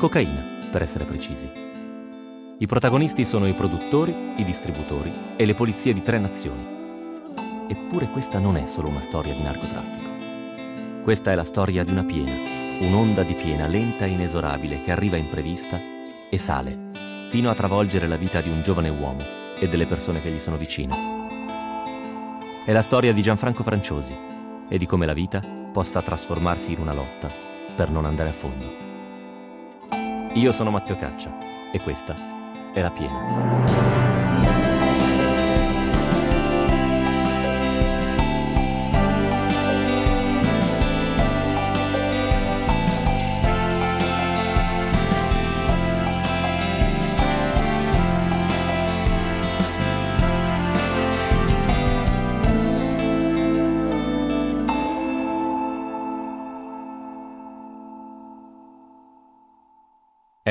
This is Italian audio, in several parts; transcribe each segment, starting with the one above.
Cocaina, per essere precisi. I protagonisti sono i produttori, i distributori e le polizie di tre nazioni. Eppure questa non è solo una storia di narcotraffico. Questa è la storia di una piena, un'onda di piena lenta e inesorabile che arriva imprevista e sale, fino a travolgere la vita di un giovane uomo e delle persone che gli sono vicine. È la storia di Gianfranco Franciosi e di come la vita possa trasformarsi in una lotta per non andare a fondo. Io sono Matteo Caccia e questa è La Piena.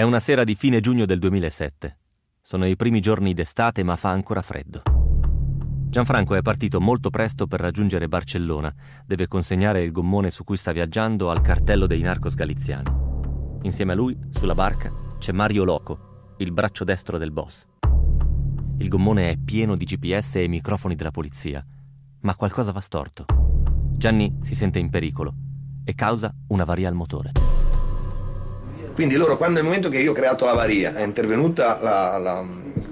Una sera di fine giugno del 2007. Sono i primi giorni d'estate ma fa ancora freddo. Gianfranco è partito molto presto per raggiungere Barcellona. Deve consegnare il gommone su cui sta viaggiando al cartello dei narcos galiziani. Insieme a lui, sulla barca, c'è Mario Loco, il braccio destro del boss. Il gommone è pieno di GPS e microfoni della polizia, ma qualcosa va storto. Gianni si sente in pericolo e causa un'avaria al motore. Quindi loro, quando nel momento che io ho creato l'avaria, è intervenuta la, la,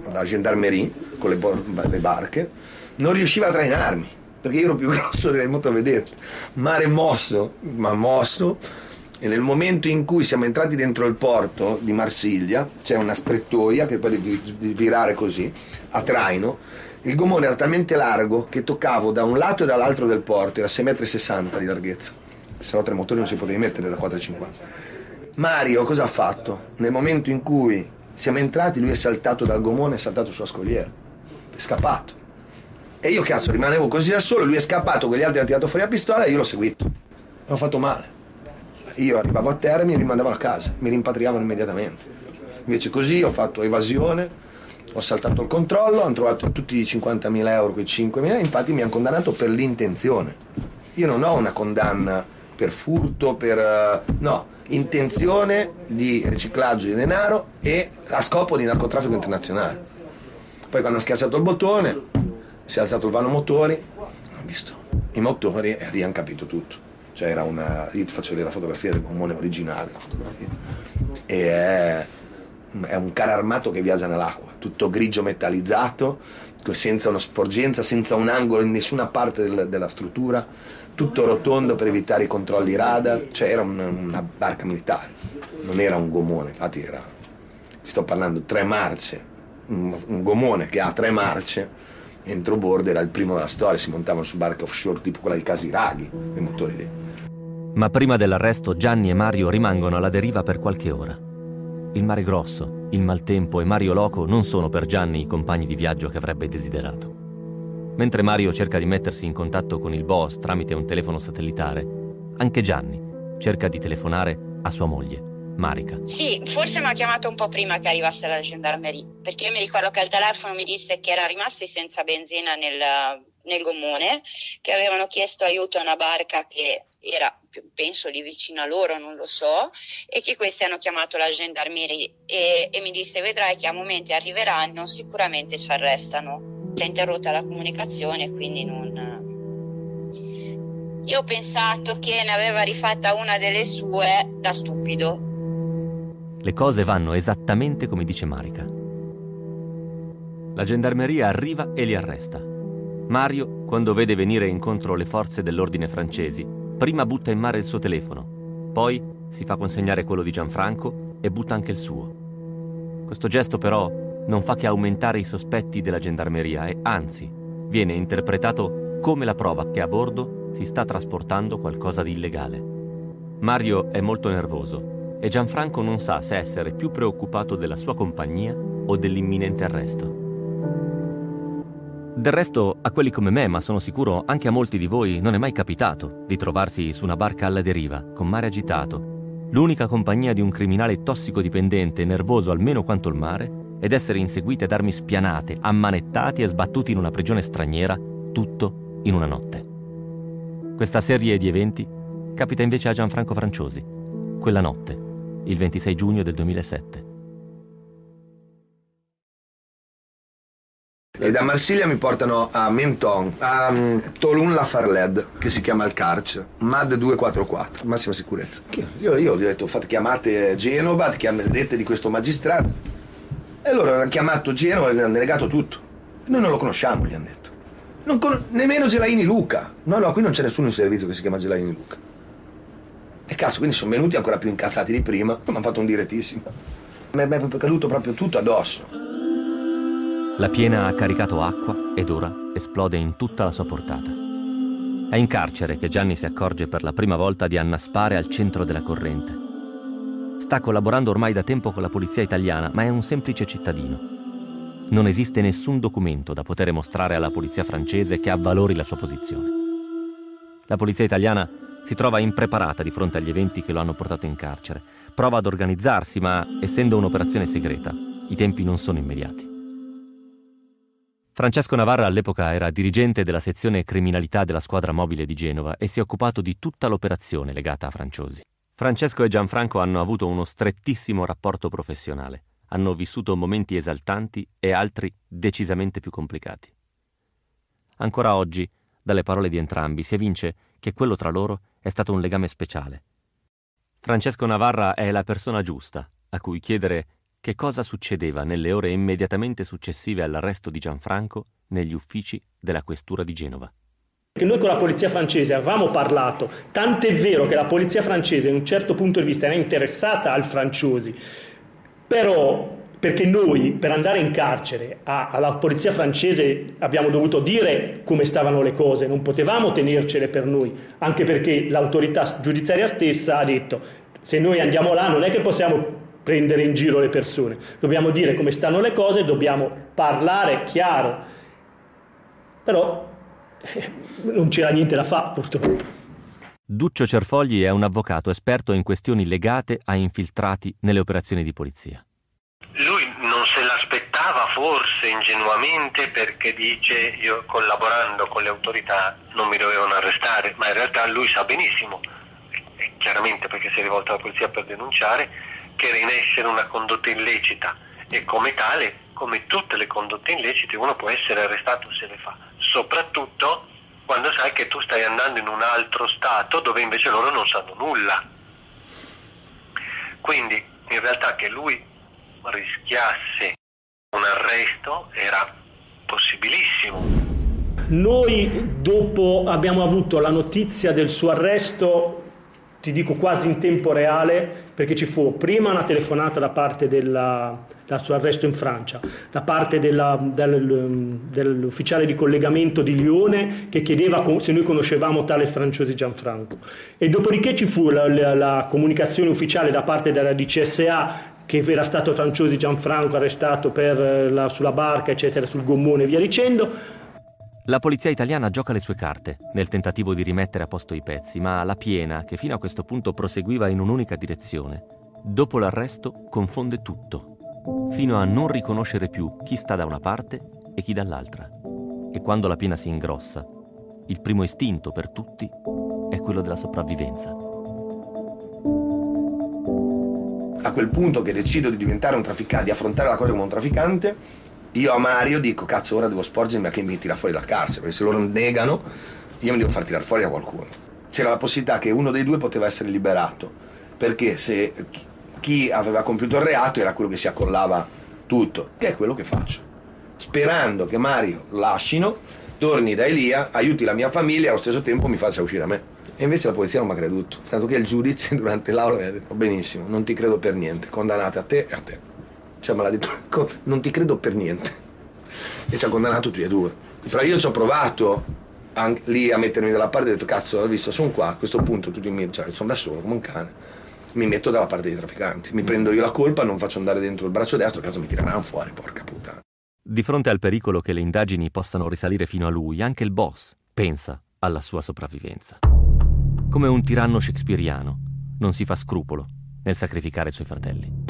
la gendarmerie con le, le, barche, non riusciva a trainarmi, perché io ero più grosso delle motovedette. Mare mosso, ma mosso, e nel momento in cui siamo entrati dentro il porto di Marsiglia, c'è una strettoia che poi devi, virare così, a traino, il gommone era talmente largo che toccavo da un lato e dall'altro del porto, era 6,60 m di larghezza, se no tre motori non si potevi mettere da 4,50 Mario cosa ha fatto? Nel momento in cui siamo entrati, lui è saltato dal gomone, è saltato sulla scogliera. È scappato. E io cazzo rimanevo così da solo, lui è scappato, quegli altri hanno tirato fuori la pistola e io l'ho seguito. L'ho fatto male. Io arrivavo a terra e mi rimandavano a casa, mi rimpatriavano immediatamente. Invece così ho fatto evasione, ho saltato il controllo, hanno trovato tutti i 50.000 euro, quei 5.000, infatti mi hanno condannato per l'intenzione. Io non ho una condanna per furto, per... Uh, no, intenzione di riciclaggio di denaro e a scopo di narcotraffico internazionale. Poi quando ho schiacciato il bottone, si è alzato il vano motori, ho visto i motori e lì hanno capito tutto. Cioè era una. Io ti faccio vedere la fotografia del gommone originale, la fotografia. E è, è un carro armato che viaggia nell'acqua, tutto grigio metallizzato, senza una sporgenza, senza un angolo in nessuna parte del, della struttura tutto rotondo per evitare i controlli radar, cioè era una, una barca militare, non era un gomone, infatti era, ti sto parlando, tre marce, un, un gomone che ha tre marce, entro bordo era il primo della storia, si montavano su barche offshore tipo quella di Casiraghi, i motori lì. Ma prima dell'arresto Gianni e Mario rimangono alla deriva per qualche ora. Il mare grosso, il maltempo e Mario Loco non sono per Gianni i compagni di viaggio che avrebbe desiderato. Mentre Mario cerca di mettersi in contatto con il boss tramite un telefono satellitare, anche Gianni cerca di telefonare a sua moglie, Marica. Sì, forse mi ha chiamato un po' prima che arrivasse la gendarmerie, perché io mi ricordo che al telefono mi disse che erano rimasti senza benzina nel, nel gommone, che avevano chiesto aiuto a una barca che era, penso, lì vicino a loro, non lo so, e che questi hanno chiamato la gendarmerie e, e mi disse vedrai che a momenti arriveranno, sicuramente ci arrestano si è interrotta la comunicazione, quindi non... Io ho pensato che ne aveva rifatta una delle sue da stupido. Le cose vanno esattamente come dice Marica. La gendarmeria arriva e li arresta. Mario, quando vede venire incontro le forze dell'ordine francesi, prima butta in mare il suo telefono, poi si fa consegnare quello di Gianfranco e butta anche il suo. Questo gesto però non fa che aumentare i sospetti della gendarmeria e anzi viene interpretato come la prova che a bordo si sta trasportando qualcosa di illegale. Mario è molto nervoso e Gianfranco non sa se essere più preoccupato della sua compagnia o dell'imminente arresto. Del resto, a quelli come me, ma sono sicuro anche a molti di voi, non è mai capitato di trovarsi su una barca alla deriva, con mare agitato, l'unica compagnia di un criminale tossicodipendente nervoso almeno quanto il mare, ed essere inseguiti ad armi spianate, ammanettati e sbattuti in una prigione straniera, tutto in una notte. Questa serie di eventi capita invece a Gianfranco Franciosi, quella notte, il 26 giugno del 2007. E da Marsiglia mi portano a Menton, a um, Tolun La Farled, che si chiama il carcere, MAD 244, massima sicurezza. Io, io gli ho detto, fate chiamate Genova, chiamate di questo magistrato. E loro hanno chiamato Genova e gli hanno negato tutto. Noi non lo conosciamo, gli hanno detto. Con... nemmeno Gelaini Luca. No, no, qui non c'è nessuno in servizio che si chiama Gelaini Luca. E cazzo, quindi sono venuti ancora più incazzati di prima, mi hanno fatto un direttissimo. Mi è caduto proprio tutto addosso. La piena ha caricato acqua ed ora esplode in tutta la sua portata. È in carcere che Gianni si accorge per la prima volta di annaspare al centro della corrente. Sta collaborando ormai da tempo con la polizia italiana, ma è un semplice cittadino. Non esiste nessun documento da poter mostrare alla polizia francese che avvalori la sua posizione. La polizia italiana si trova impreparata di fronte agli eventi che lo hanno portato in carcere. Prova ad organizzarsi, ma essendo un'operazione segreta, i tempi non sono immediati. Francesco Navarra all'epoca era dirigente della sezione criminalità della squadra mobile di Genova e si è occupato di tutta l'operazione legata a Franciosi. Francesco e Gianfranco hanno avuto uno strettissimo rapporto professionale, hanno vissuto momenti esaltanti e altri decisamente più complicati. Ancora oggi, dalle parole di entrambi, si evince che quello tra loro è stato un legame speciale. Francesco Navarra è la persona giusta a cui chiedere che cosa succedeva nelle ore immediatamente successive all'arresto di Gianfranco negli uffici della questura di Genova. Noi con la polizia francese avevamo parlato, tant'è vero che la polizia francese, in un certo punto di vista, era interessata al Franciosi, però perché noi per andare in carcere a, alla polizia francese abbiamo dovuto dire come stavano le cose, non potevamo tenercele per noi, anche perché l'autorità giudiziaria stessa ha detto se noi andiamo là non è che possiamo prendere in giro le persone, dobbiamo dire come stanno le cose, dobbiamo parlare chiaro, però non c'era niente da fare purtroppo. Duccio Cerfogli è un avvocato esperto in questioni legate a infiltrati nelle operazioni di polizia. Lui non se l'aspettava forse ingenuamente perché dice io collaborando con le autorità non mi dovevano arrestare, ma in realtà lui sa benissimo, chiaramente perché si è rivolto alla polizia per denunciare, che era in essere una condotta illecita e come tale, come tutte le condotte illecite, uno può essere arrestato se le fa, soprattutto quando sai che tu stai andando in un altro stato dove invece loro non sanno nulla. Quindi in realtà che lui rischiasse un arresto era possibilissimo. Noi dopo abbiamo avuto la notizia del suo arresto ti dico quasi in tempo reale, perché ci fu prima una telefonata da parte del suo arresto in Francia, da parte della, del, dell'ufficiale di collegamento di Lione che chiedeva se noi conoscevamo tale Franciosi Gianfranco. E dopodiché ci fu la, la, la comunicazione ufficiale da parte della DCSA che era stato Franciosi Gianfranco arrestato per, la, sulla barca, eccetera, sul gommone e via dicendo la polizia italiana gioca le sue carte nel tentativo di rimettere a posto i pezzi, ma la piena, che fino a questo punto proseguiva in un'unica direzione, dopo l'arresto confonde tutto, fino a non riconoscere più chi sta da una parte e chi dall'altra. E quando la piena si ingrossa, il primo istinto per tutti è quello della sopravvivenza. A quel punto che decido di diventare un trafficante, di affrontare la cosa come un trafficante, io a Mario dico, cazzo, ora devo sporgermi a che mi tira fuori dal carcere, perché se loro negano, io mi devo far tirare fuori a qualcuno. C'era la possibilità che uno dei due poteva essere liberato, perché se chi aveva compiuto il reato era quello che si accollava tutto, che è quello che faccio. Sperando che Mario lasciino, torni da Elia, aiuti la mia famiglia e allo stesso tempo mi faccia uscire a me. E invece la polizia non mi ha creduto, tanto che il giudice durante l'aula mi ha detto benissimo, non ti credo per niente, condannate a te e a te. Cioè me l'ha detto, non ti credo per niente. E ci ha condannato tutti e due. Però io ci ho provato anche lì a mettermi dalla parte ho detto, cazzo, ho visto, sono qua, a questo punto tutti mi, cioè, sono da solo come un cane. Mi metto dalla parte dei trafficanti, mi prendo io la colpa, non faccio andare dentro il braccio destro, cazzo mi tireranno fuori, porca puttana. Di fronte al pericolo che le indagini possano risalire fino a lui, anche il boss pensa alla sua sopravvivenza. Come un tiranno shakespeariano, non si fa scrupolo nel sacrificare i suoi fratelli.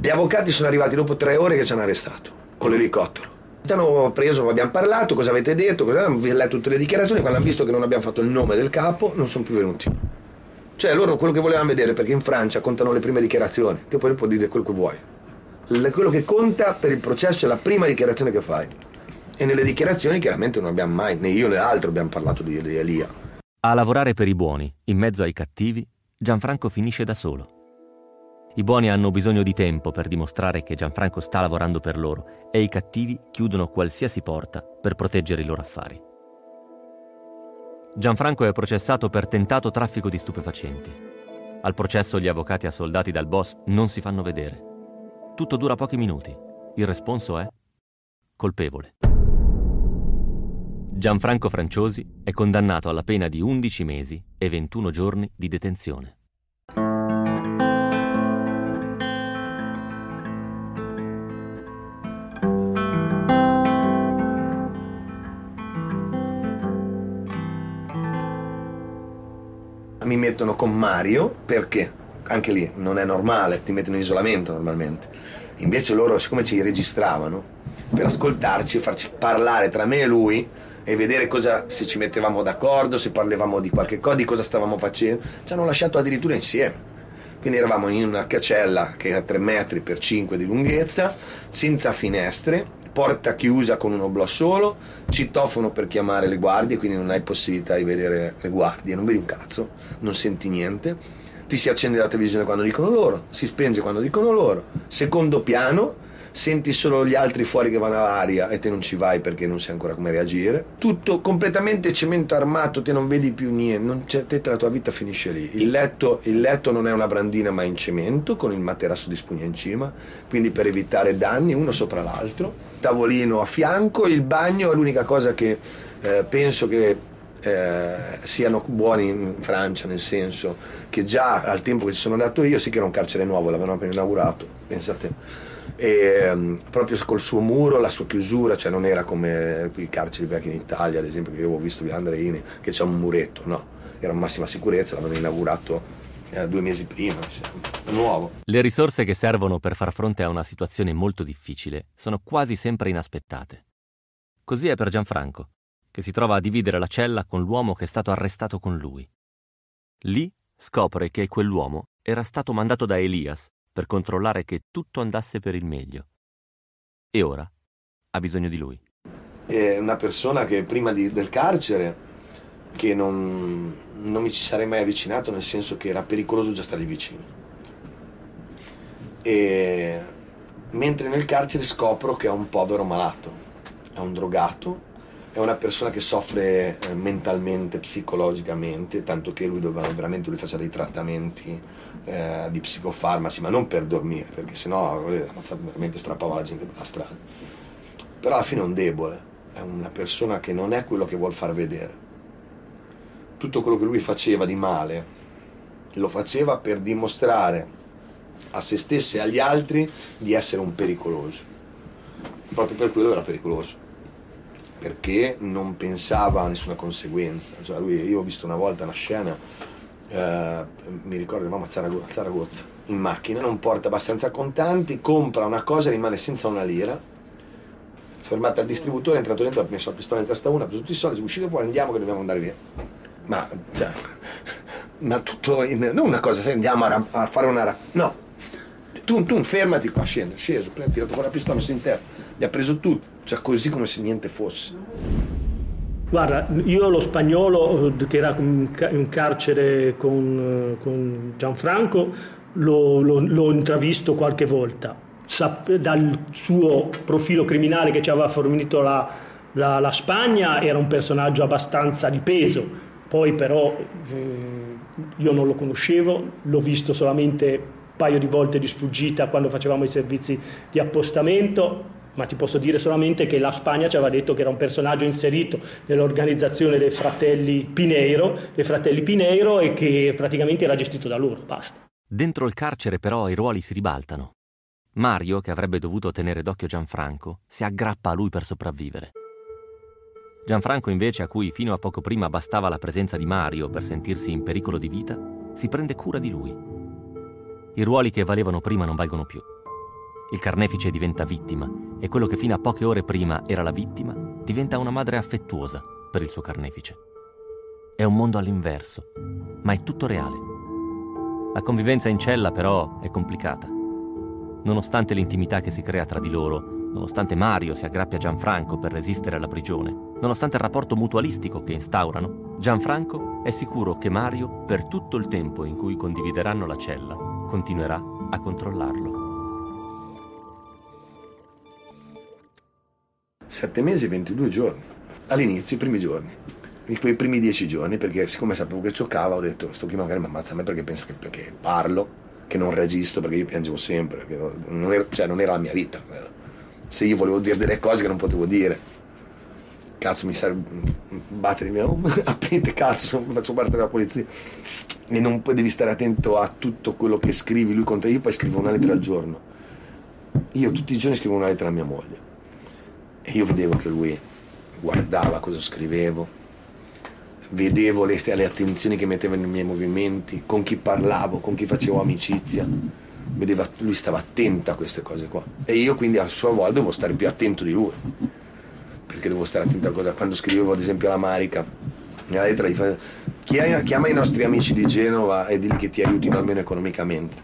Gli avvocati sono arrivati dopo tre ore che ci hanno arrestato con l'elicottero. Ci hanno preso, abbiamo parlato, cosa avete detto, cosa, abbiamo letto tutte le dichiarazioni, quando hanno visto che non abbiamo fatto il nome del capo non sono più venuti. Cioè loro quello che volevano vedere, perché in Francia contano le prime dichiarazioni, te poi puoi dire quello che vuoi. Quello che conta per il processo è la prima dichiarazione che fai. E nelle dichiarazioni chiaramente non abbiamo mai, né io né l'altro abbiamo parlato di, di Elia. A lavorare per i buoni, in mezzo ai cattivi, Gianfranco finisce da solo. I buoni hanno bisogno di tempo per dimostrare che Gianfranco sta lavorando per loro e i cattivi chiudono qualsiasi porta per proteggere i loro affari. Gianfranco è processato per tentato traffico di stupefacenti. Al processo gli avvocati assoldati dal boss non si fanno vedere. Tutto dura pochi minuti. Il responso è colpevole. Gianfranco Franciosi è condannato alla pena di 11 mesi e 21 giorni di detenzione. Mi mettono con Mario perché anche lì non è normale, ti mettono in isolamento normalmente. Invece loro, siccome ci registravano per ascoltarci e farci parlare tra me e lui, e vedere cosa, se ci mettevamo d'accordo, se parlavamo di qualche cosa, di cosa stavamo facendo. Ci hanno lasciato addirittura insieme. Quindi eravamo in una cacella che era 3 metri per 5 di lunghezza, senza finestre, porta chiusa con un oblò solo, citofono per chiamare le guardie, quindi non hai possibilità di vedere le guardie, non vedi un cazzo, non senti niente. Ti si accende la televisione quando dicono loro, si spenge quando dicono loro. Secondo piano, senti solo gli altri fuori che vanno all'aria e te non ci vai perché non sai ancora come reagire. Tutto completamente cemento armato, te non vedi più niente, te la tua vita finisce lì. Il letto, il letto non è una brandina ma in cemento con il materasso di spugna in cima, quindi per evitare danni uno sopra l'altro. Tavolino a fianco, il bagno è l'unica cosa che eh, penso che eh, siano buoni in Francia, nel senso che già al tempo che ci sono andato io, sì che era un carcere nuovo, l'avevano appena inaugurato, pensate e, um, proprio col suo muro, la sua chiusura, cioè non era come i carceri vecchi in Italia, ad esempio, che io avevo visto via Andreini, che c'è un muretto, no, era massima sicurezza, l'avevano inaugurato eh, due mesi prima, nuovo. Le risorse che servono per far fronte a una situazione molto difficile sono quasi sempre inaspettate. Così è per Gianfranco, che si trova a dividere la cella con l'uomo che è stato arrestato con lui. Lì scopre che quell'uomo era stato mandato da Elias per controllare che tutto andasse per il meglio. E ora ha bisogno di lui. È una persona che prima di, del carcere, che non, non mi ci sarei mai avvicinato, nel senso che era pericoloso già stare vicino. E mentre nel carcere scopro che è un povero malato, è un drogato, è una persona che soffre eh, mentalmente, psicologicamente, tanto che lui doveva veramente lui faceva dei trattamenti eh, di psicofarmaci, ma non per dormire, perché sennò veramente strappava la gente per la strada. Però alla fine è un debole, è una persona che non è quello che vuol far vedere. Tutto quello che lui faceva di male lo faceva per dimostrare a se stesso e agli altri di essere un pericoloso. Proprio per quello era pericoloso perché non pensava a nessuna conseguenza. Cioè lui, io ho visto una volta una scena eh, mi ricordo eravamo a Zaragoza, Zaragoza in macchina, non porta abbastanza contanti, compra una cosa e rimane senza una lira. Fermata al distributore, è entrato dentro, ha messo la pistola in testa una, ha preso tutti i soldi, uscito fuori, andiamo che dobbiamo andare via. Ma, cioè, ma tutto in, non una cosa, andiamo a, a fare una... No, tu, tu fermati qua, scende, sceso, ha tirato fuori la pistola, messo in terra, gli ha preso tutto, cioè così come se niente fosse. Guarda, io lo spagnolo eh, che era in carcere con, eh, con Gianfranco l'ho, l'ho, l'ho intravisto qualche volta. Dal suo profilo criminale che ci aveva fornito la, la, la Spagna era un personaggio abbastanza di peso, poi però eh, io non lo conoscevo, l'ho visto solamente un paio di volte di sfuggita quando facevamo i servizi di appostamento ma ti posso dire solamente che la Spagna ci aveva detto che era un personaggio inserito nell'organizzazione dei fratelli Pineiro, dei fratelli Pineiro e che praticamente era gestito da loro, basta. Dentro il carcere però i ruoli si ribaltano. Mario, che avrebbe dovuto tenere d'occhio Gianfranco, si aggrappa a lui per sopravvivere. Gianfranco invece, a cui fino a poco prima bastava la presenza di Mario per sentirsi in pericolo di vita, si prende cura di lui. I ruoli che valevano prima non valgono più. Il carnefice diventa vittima e quello che fino a poche ore prima era la vittima diventa una madre affettuosa per il suo carnefice. È un mondo all'inverso, ma è tutto reale. La convivenza in cella però è complicata. Nonostante l'intimità che si crea tra di loro, nonostante Mario si aggrappia a Gianfranco per resistere alla prigione, nonostante il rapporto mutualistico che instaurano, Gianfranco è sicuro che Mario, per tutto il tempo in cui condivideranno la cella, continuerà a controllarlo. Sette mesi e 22 giorni. All'inizio, i primi giorni. Quei primi dieci giorni, perché siccome sapevo che giocava, ho detto, sto qui magari mi ammazza a me perché pensa che perché parlo, che non resisto, perché io piangevo sempre, non era, cioè, non era la mia vita. Se io volevo dire delle cose che non potevo dire. Cazzo, mi serve battere mia aprite cazzo, faccio parte della polizia. E non poi devi stare attento a tutto quello che scrivi lui contro io, poi scrivo una lettera al giorno. Io tutti i giorni scrivo una lettera a mia moglie. E io vedevo che lui guardava cosa scrivevo, vedevo le, le, attenzioni che metteva nei miei movimenti, con chi parlavo, con chi facevo amicizia. Vedeva, lui stava attento a queste cose qua. E io quindi a sua volta devo stare più attento di lui. Perché devo stare attento a cosa. Quando scrivevo ad esempio alla Marica, nella lettera gli fa, chiama i nostri amici di Genova e digli che ti aiutino almeno economicamente.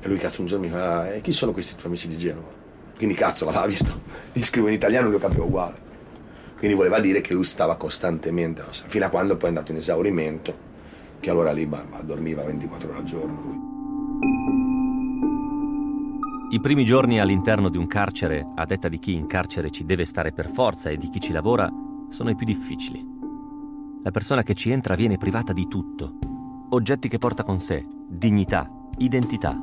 E lui cazzo un giorno mi fa, e chi sono questi tuoi amici di Genova? Quindi cazzo l'aveva visto, gli scrivo in italiano e lo capivo uguale. Quindi voleva dire che lui stava costantemente, fino a quando poi è andato in esaurimento, che allora lì dormiva 24 ore al giorno. Lui. I primi giorni all'interno di un carcere, a detta di chi in carcere ci deve stare per forza e di chi ci lavora, sono i più difficili. La persona che ci entra viene privata di tutto. Oggetti che porta con sé, dignità, identità.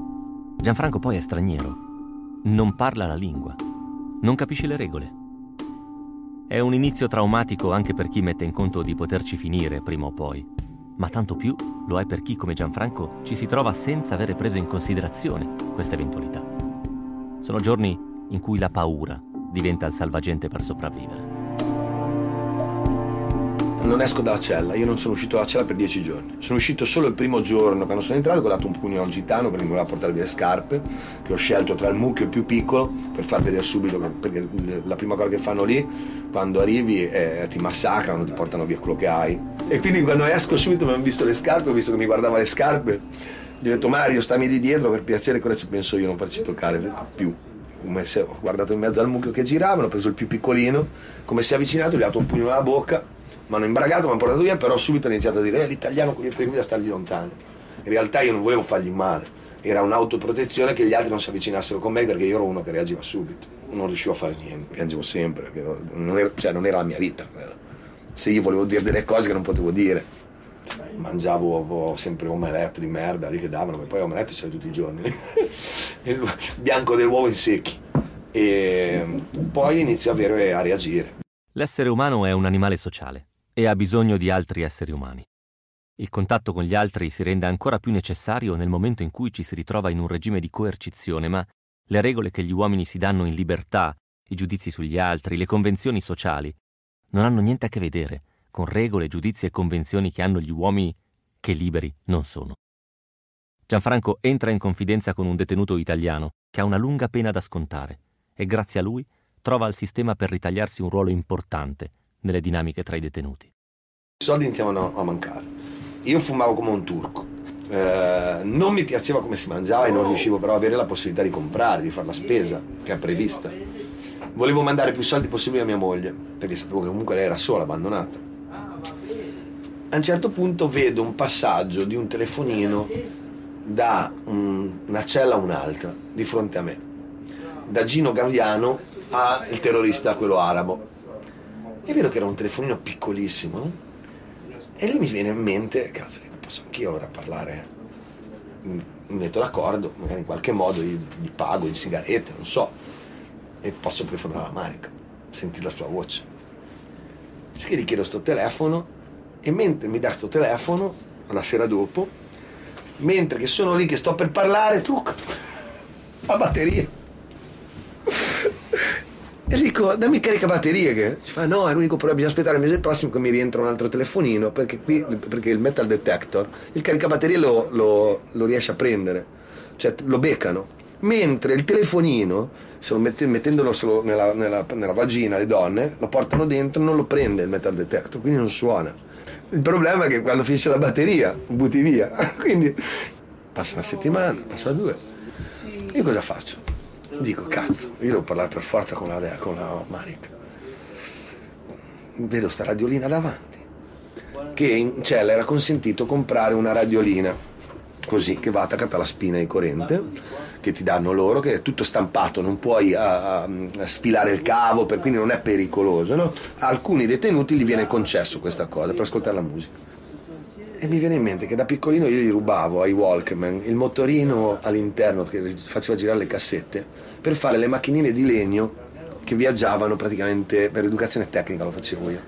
Gianfranco poi è straniero non parla la lingua, non capisce le regole. È un inizio traumatico anche per chi mette in conto di poterci finire prima o poi, ma tanto più lo è per chi come Gianfranco ci si trova senza avere preso in considerazione questa eventualità. Sono giorni in cui la paura diventa il salvagente per sopravvivere non esco dalla cella, io non sono uscito dalla cella per dieci giorni. Sono uscito solo il primo giorno, quando sono entrato, ho dato un pugno a un gitano perché mi voleva portare via le scarpe, che ho scelto tra il mucchio più piccolo per far vedere subito, perché la prima cosa che fanno lì, quando arrivi, è, ti massacrano, ti portano via quello che hai. E quindi quando esco subito mi hanno visto le scarpe, ho visto che mi guardava le scarpe, gli ho detto Mario stammi di dietro per piacere, cosa ci penso io, non farci toccare più come se ho guardato in mezzo al mucchio che giravano, ho preso il più piccolino, come si è avvicinato, gli ho dato un pugno nella bocca mi hanno imbragato, mi hanno portato via, però subito ho iniziato a dire, eh, l'italiano con gli qui a stargli lontano. In realtà io non volevo fargli male, era un'autoprotezione che gli altri non si avvicinassero con me perché io ero uno che reagiva subito. Non riuscivo a fare niente, piangevo sempre, non era, cioè, non era la mia vita. Se io volevo dire delle cose che non potevo dire, mangiavo sempre omelette di merda lì che davano, ma poi omelette c'erano tutti i giorni, il bianco dell'uovo in secchi. E poi inizio a, avere, a reagire. L'essere umano è un animale sociale e ha bisogno di altri esseri umani. Il contatto con gli altri si rende ancora più necessario nel momento in cui ci si ritrova in un regime di coercizione, ma le regole che gli uomini si danno in libertà, i giudizi sugli altri, le convenzioni sociali, non hanno niente a che vedere con regole, giudizi e convenzioni che hanno gli uomini che liberi non sono. Gianfranco entra in confidenza con un detenuto italiano che ha una lunga pena da scontare e grazie a lui trova il sistema per ritagliarsi un ruolo importante nelle dinamiche tra i detenuti. I soldi iniziavano a mancare. Io fumavo come un turco. Eh, non mi piaceva come si mangiava e non riuscivo però ad avere la possibilità di comprare, di fare la spesa che è prevista. Volevo mandare più soldi possibili a mia moglie, perché sapevo che comunque lei era sola, abbandonata. A un certo punto vedo un passaggio di un telefonino da un, una cella a un'altra, di fronte a me. Da Gino Gaviano al terrorista, quello arabo. E vedo che era un telefonino piccolissimo. E lì mi viene in mente, cazzo, posso anch'io ora parlare. Mi metto d'accordo, magari in qualche modo gli, pago in sigarette, non so. E posso telefonare alla Marica, sentire la sua voce. Che gli chiedo sto telefono e mentre mi dà sto telefono, la sera dopo, mentre che sono lì che sto per parlare, truc, la batteria. E dico, dammi il caricabatterie che ci fa no, è l'unico problema, bisogna aspettare il mese prossimo che mi rientra un altro telefonino, perché qui, perché il metal detector, il caricabatterie lo, lo, lo riesce a prendere, cioè lo beccano. Mentre il telefonino, mette, mettendolo solo nella, nella, nella, vagina le donne, lo portano dentro, non lo prende il metal detector, quindi non suona. Il problema è che quando finisce la batteria butti via. Quindi passa una settimana, passa due. Io cosa faccio? Dico, cazzo, io devo parlare per forza con la, con la Marica. Vedo sta radiolina davanti. Che in cella era consentito comprare una radiolina così che va attaccata alla spina di corrente che ti danno loro che è tutto stampato non puoi a, a, a sfilare il cavo per, quindi non è pericoloso no? a alcuni detenuti gli viene concesso questa cosa per ascoltare la musica e mi viene in mente che da piccolino io gli rubavo ai Walkman il motorino all'interno che faceva girare le cassette per fare le macchinine di legno che viaggiavano praticamente per educazione tecnica lo facevo io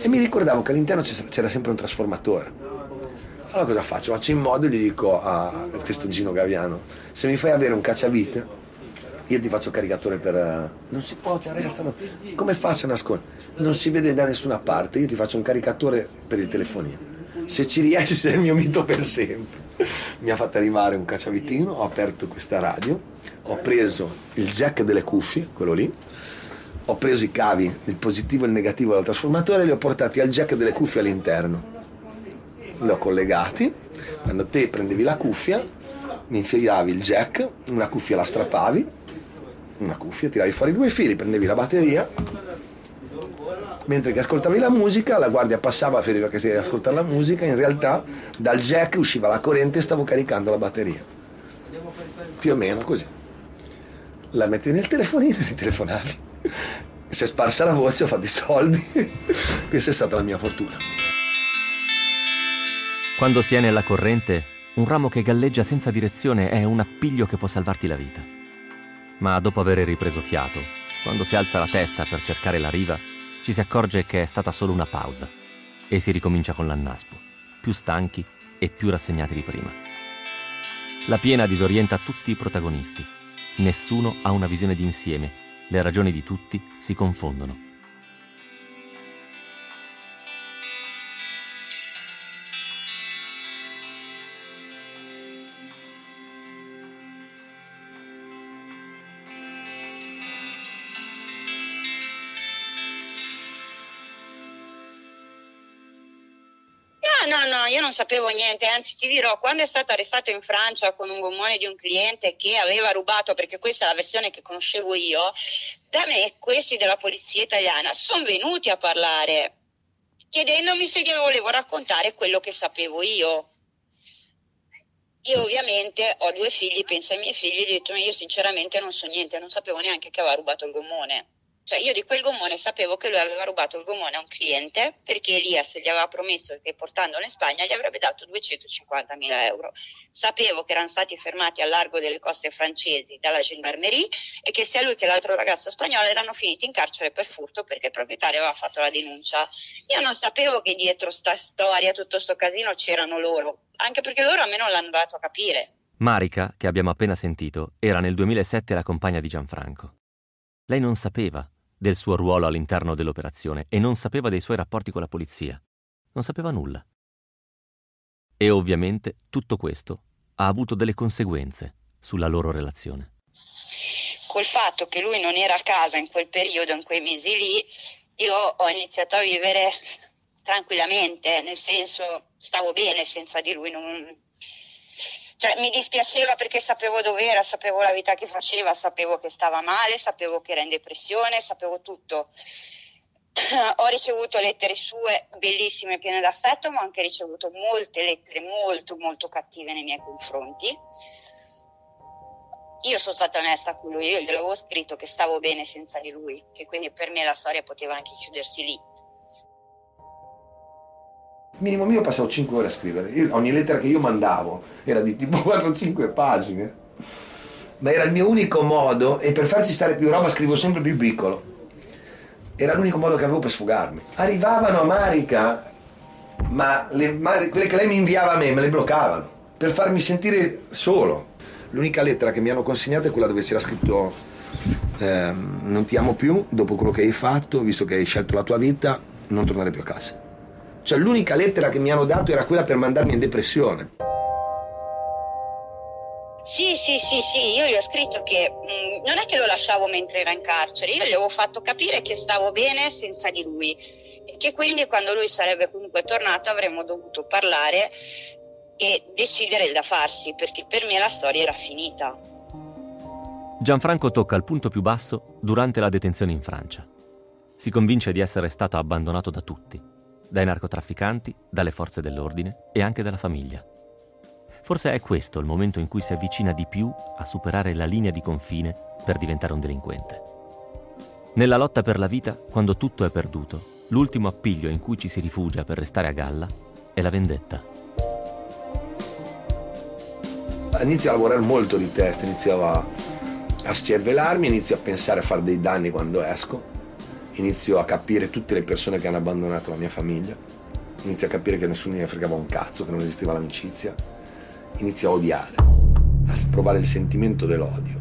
e mi ricordavo che all'interno c'era sempre un trasformatore allora cosa faccio? Faccio in modo e gli dico a questo Gino Gaviano, se mi fai avere un cacciavite, io ti faccio caricatore per... Eh, non si può, ci arrestano. Come faccio a nascondere? Non si vede da nessuna parte, io ti faccio un caricatore per il telefonino. Se ci riesci sei il mio mito per sempre. Mi ha fatto arrivare un cacciavitino, ho aperto questa radio, ho preso il jack delle cuffie, quello lì, ho preso i cavi, il positivo e il negativo del trasformatore e li ho portati al jack delle cuffie all'interno li ho collegati, quando te prendevi la cuffia, mi infilavi il jack, una cuffia la strappavi, una cuffia, tiravi fuori due fili, prendevi la batteria, mentre che ascoltavi la musica, la guardia passava, vedeva che si ascoltare la musica, in realtà dal jack usciva la corrente e stavo caricando la batteria. Più o meno così. La mettevi nel telefonino e telefonavi. Si è sparsa la voce, ho fatto i soldi. Questa è stata la mia fortuna. Quando si è nella corrente, un ramo che galleggia senza direzione è un appiglio che può salvarti la vita. Ma dopo aver ripreso fiato, quando si alza la testa per cercare la riva, ci si accorge che è stata solo una pausa e si ricomincia con l'annaspo, più stanchi e più rassegnati di prima. La piena disorienta tutti i protagonisti. Nessuno ha una visione d'insieme, le ragioni di tutti si confondono. Non sapevo niente, anzi ti dirò, quando è stato arrestato in Francia con un gommone di un cliente che aveva rubato, perché questa è la versione che conoscevo io, da me questi della polizia italiana sono venuti a parlare chiedendomi se gli volevo raccontare quello che sapevo io. Io ovviamente ho due figli, penso ai miei figli, e ho detto, io sinceramente non so niente, non sapevo neanche che aveva rubato il gommone. Cioè io di quel gommone sapevo che lui aveva rubato il gommone a un cliente perché Elias gli aveva promesso che portandolo in Spagna gli avrebbe dato 250 mila euro. Sapevo che erano stati fermati al largo delle coste francesi dalla gendarmerie e che sia lui che l'altro ragazzo spagnolo erano finiti in carcere per furto perché il proprietario aveva fatto la denuncia. Io non sapevo che dietro sta storia, tutto sto casino c'erano loro, anche perché loro a me non l'hanno dato a capire. Marica, che abbiamo appena sentito, era nel 2007 la compagna di Gianfranco. Lei non sapeva del suo ruolo all'interno dell'operazione e non sapeva dei suoi rapporti con la polizia. Non sapeva nulla. E ovviamente tutto questo ha avuto delle conseguenze sulla loro relazione. Col fatto che lui non era a casa in quel periodo, in quei mesi lì, io ho iniziato a vivere tranquillamente, nel senso stavo bene senza di lui, non, cioè, mi dispiaceva perché sapevo dove era, sapevo la vita che faceva, sapevo che stava male, sapevo che era in depressione, sapevo tutto. Ho ricevuto lettere sue bellissime, piene d'affetto, ma ho anche ricevuto molte lettere molto, molto cattive nei miei confronti. Io sono stata onesta con lui, io gli avevo scritto che stavo bene senza di lui, che quindi per me la storia poteva anche chiudersi lì minimo mio passavo 5 ore a scrivere. Io, ogni lettera che io mandavo era di tipo 4-5 pagine. Ma era il mio unico modo, e per farci stare più roba scrivo sempre più piccolo. Era l'unico modo che avevo per sfogarmi. Arrivavano a Marica, ma le, quelle che lei mi inviava a me me le bloccavano per farmi sentire solo. L'unica lettera che mi hanno consegnato è quella dove c'era scritto eh, non ti amo più dopo quello che hai fatto, visto che hai scelto la tua vita, non tornare più a casa. Cioè l'unica lettera che mi hanno dato era quella per mandarmi in depressione. Sì, sì, sì, sì, io gli ho scritto che mh, mm, non è che lo lasciavo mentre era in carcere, io gli avevo fatto capire che stavo bene senza di lui che quindi quando lui sarebbe comunque tornato avremmo dovuto parlare e decidere il da farsi, perché per me la storia era finita. Gianfranco tocca il punto più basso durante la detenzione in Francia. Si convince di essere stato abbandonato da tutti, dai narcotrafficanti, dalle forze dell'ordine e anche dalla famiglia. Forse è questo il momento in cui si avvicina di più a superare la linea di confine per diventare un delinquente. Nella lotta per la vita, quando tutto è perduto, l'ultimo appiglio in cui ci si rifugia per restare a galla è la vendetta. Inizio a lavorare molto di testa, inizio a, a scervellarmi, inizio a pensare a fare dei danni quando esco, inizio a capire tutte le persone che hanno abbandonato la mia famiglia, inizio a capire che nessuno mi fregava un cazzo, che non esisteva l'amicizia, inizio a odiare, a provare il sentimento dell'odio.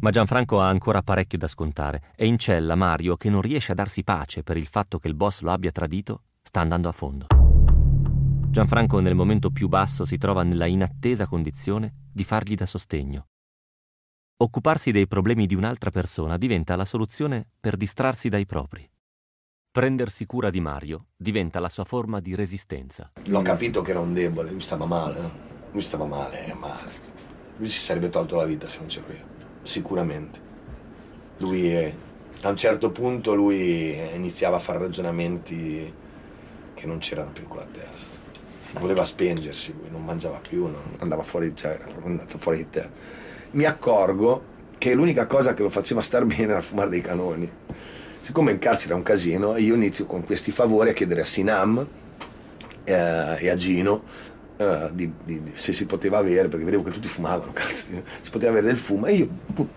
Ma Gianfranco ha ancora parecchio da scontare e in cella Mario, che non riesce a darsi pace per il fatto che il boss lo abbia tradito, sta andando a fondo. Gianfranco nel momento più basso si trova nella inattesa condizione di fargli da sostegno. Occuparsi dei problemi di un'altra persona diventa la soluzione per distrarsi dai propri. Prendersi cura di Mario diventa la sua forma di resistenza. L'ho capito che era un debole, lui stava male, no? lui stava male, male. Lui si sarebbe tolto la vita se non c'ero io, sicuramente. Lui è, a un certo punto lui iniziava a fare ragionamenti che non c'erano più con la testa. Voleva spengersi, lui non mangiava più, non andava fuori, cioè era andato fuori di te. Mi accorgo che l'unica cosa che lo faceva star bene era fumare dei canoni. Siccome in carcere è un casino, io inizio con questi favori a chiedere a Sinam eh, e a Gino Uh, di, di, di, se si poteva avere, perché vedevo che tutti fumavano, cazzo, si poteva avere del fumo e io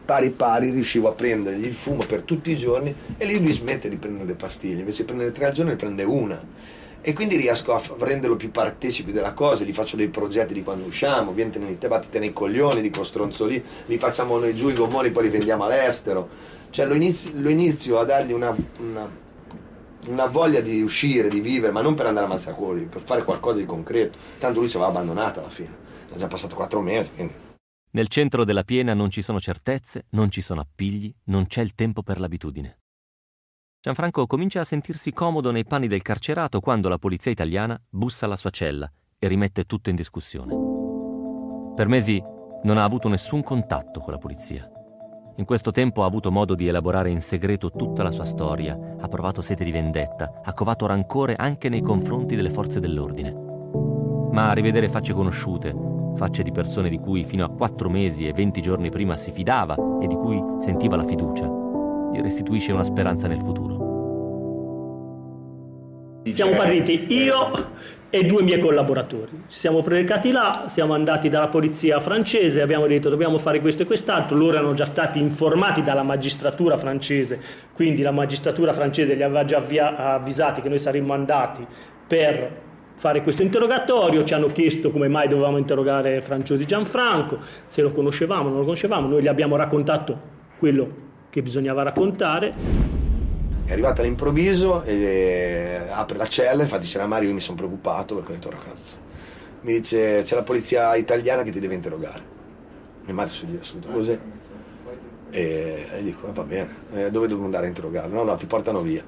pari pari riuscivo a prendergli il fumo per tutti i giorni e lì lui smette di prendere le pastiglie, invece di prendere tre al giorno ne prende una e quindi riesco a renderlo più partecipi della cosa, gli faccio dei progetti di quando usciamo, vieni te, battite nei coglioni, dico stronzoli, li facciamo noi giù i gommoni, poi li vendiamo all'estero, cioè lo inizio, lo inizio a dargli una, una una voglia di uscire, di vivere, ma non per andare a mazzacoli, per fare qualcosa di concreto. Tanto lui ci aveva abbandonato alla fine, ha già passato quattro mesi. Quindi. Nel centro della piena non ci sono certezze, non ci sono appigli, non c'è il tempo per l'abitudine. Gianfranco comincia a sentirsi comodo nei panni del carcerato quando la polizia italiana bussa alla sua cella e rimette tutto in discussione. Per mesi non ha avuto nessun contatto con la polizia. In questo tempo ha avuto modo di elaborare in segreto tutta la sua storia, ha provato sete di vendetta, ha covato rancore anche nei confronti delle forze dell'ordine. Ma a rivedere facce conosciute, facce di persone di cui fino a quattro mesi e venti giorni prima si fidava e di cui sentiva la fiducia, gli restituisce una speranza nel futuro. Siamo partiti io e due miei collaboratori. Ci siamo predicati là, siamo andati dalla polizia francese, abbiamo detto dobbiamo fare questo e quest'altro, loro erano già stati informati dalla magistratura francese, quindi la magistratura francese li aveva già avvisati che noi saremmo andati per fare questo interrogatorio, ci hanno chiesto come mai dovevamo interrogare Franciosi Gianfranco, se lo conoscevamo, non lo conoscevamo, noi gli abbiamo raccontato quello che bisognava raccontare è arrivata all'improvviso e apre la cella, infatti c'era Mario, io mi sono preoccupato perché ho detto ragazzo, mi dice c'è la polizia italiana che ti deve interrogare. E Mario si dice subito così. E, e dico, va bene, eh, dove devo andare a interrogarlo? No, no, ti portano via.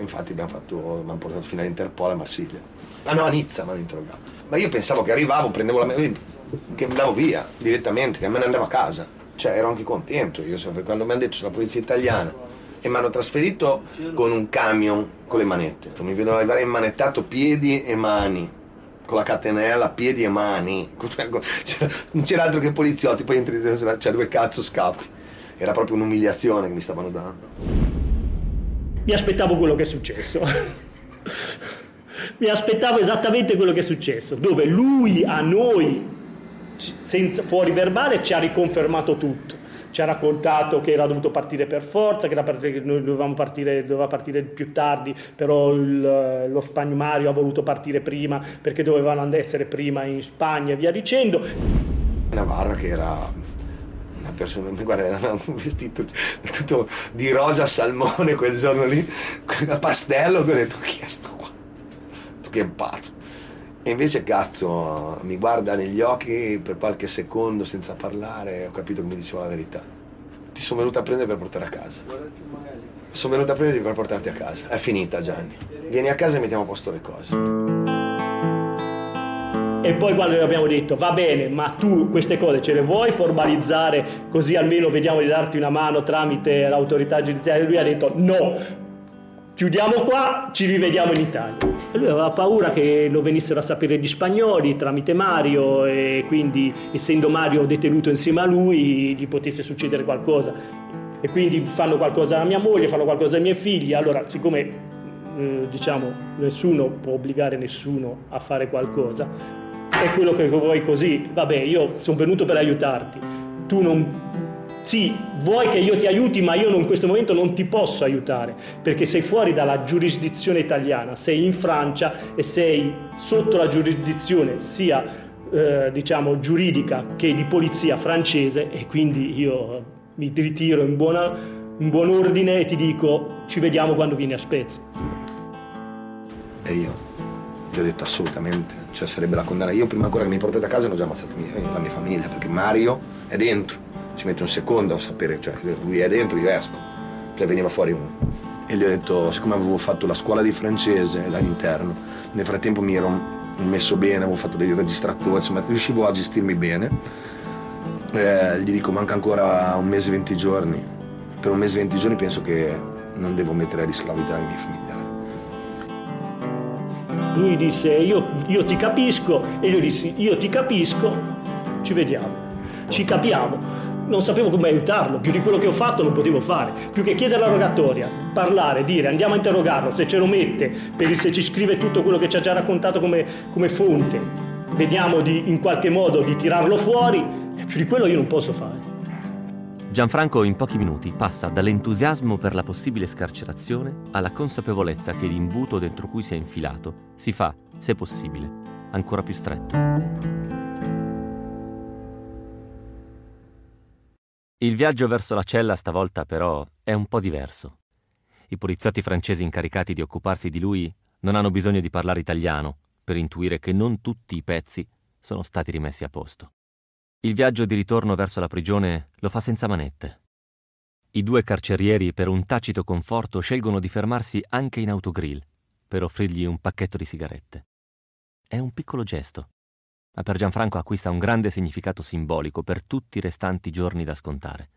Infatti abbiamo, fatto, abbiamo portato fino all'Interpol a Marsiglia. Ah no, a Nizza mi hanno interrogato. Ma io pensavo che arrivavo, prendevo la mia... che andavo via direttamente, che me ne andavo a casa. Cioè ero anche contento, io quando mi hanno detto c'è la polizia italiana e mi hanno trasferito con un camion con le manette. Mi vedono arrivare immanettato piedi e mani, con la catenella, piedi e mani. Non c'era altro che poliziotti, poi entri, cioè dove cazzo scappi? Era proprio un'umiliazione che mi stavano dando. Mi aspettavo quello che è successo. mi aspettavo esattamente quello che è successo, dove lui a noi, senza, fuori verbale, ci ha riconfermato tutto ci ha raccontato che era dovuto partire per forza, che, partire, che noi dovevamo partire, doveva partire più tardi, però il, lo Spagnumario ha voluto partire prima perché dovevano essere prima in Spagna e via dicendo. Navarra che era una persona, guarda, un vestito tutto di rosa salmone quel giorno lì, a pastello, che ho detto chi è sto qua? Tu che è pazzo. E invece cazzo mi guarda negli occhi per qualche secondo senza parlare, ho capito che mi diceva la verità. Ti sono venuto a prendere per portare a casa. Sono venuto a prenderti per portarti a casa. È finita Gianni. Vieni a casa e mettiamo a posto le cose. E poi quando gli abbiamo detto va bene, ma tu queste cose ce le vuoi formalizzare così almeno vediamo di darti una mano tramite l'autorità giudiziaria? Lui ha detto no, chiudiamo qua, ci rivediamo in Italia. E lui aveva paura che lo venissero a sapere gli spagnoli tramite Mario e quindi essendo Mario detenuto insieme a lui gli potesse succedere qualcosa. E quindi fanno qualcosa alla mia moglie, fanno qualcosa ai miei figli. Allora, siccome eh, diciamo nessuno può obbligare nessuno a fare qualcosa, è quello che vuoi così. Vabbè, io sono venuto per aiutarti. Tu non sì, vuoi che io ti aiuti, ma io in questo momento non ti posso aiutare, perché sei fuori dalla giurisdizione italiana, sei in Francia e sei sotto la giurisdizione sia eh, diciamo giuridica che di polizia francese e quindi io mi ritiro in, buona, in buon ordine e ti dico ci vediamo quando vieni a Spezia. E io gli ho detto assolutamente, cioè sarebbe la condanna. Io prima ancora che mi portate a casa hanno già ammazzato la mia famiglia, perché Mario è dentro ci mette un secondo a sapere, cioè lui è dentro, io esco, cioè veniva fuori uno. E gli ho detto, siccome avevo fatto la scuola di francese all'interno, nel frattempo mi ero messo bene, avevo fatto dei registratori, insomma riuscivo a gestirmi bene, eh, gli dico manca ancora un mese e venti giorni, per un mese e venti giorni penso che non devo mettere a rischio la vita dei miei familiari. Lui disse io, io ti capisco. E io dissi io ti capisco, ci vediamo, ci capiamo non sapevo come aiutarlo, più di quello che ho fatto non potevo fare, più che chiedere la rogatoria, parlare, dire andiamo a interrogarlo, se ce lo mette, per, se ci scrive tutto quello che ci ha già raccontato come, come fonte, vediamo di, in qualche modo di tirarlo fuori, più di quello io non posso fare. Gianfranco in pochi minuti passa dall'entusiasmo per la possibile scarcerazione alla consapevolezza che l'imbuto dentro cui si è infilato si fa, se possibile, ancora più stretto. Il viaggio verso la cella stavolta però è un po' diverso. I poliziotti francesi incaricati di occuparsi di lui non hanno bisogno di parlare italiano per intuire che non tutti i pezzi sono stati rimessi a posto. Il viaggio di ritorno verso la prigione lo fa senza manette. I due carcerieri, per un tacito conforto, scelgono di fermarsi anche in autogrill per offrirgli un pacchetto di sigarette. È un piccolo gesto, ma per Gianfranco acquista un grande significato simbolico per tutti i restanti giorni da scontare.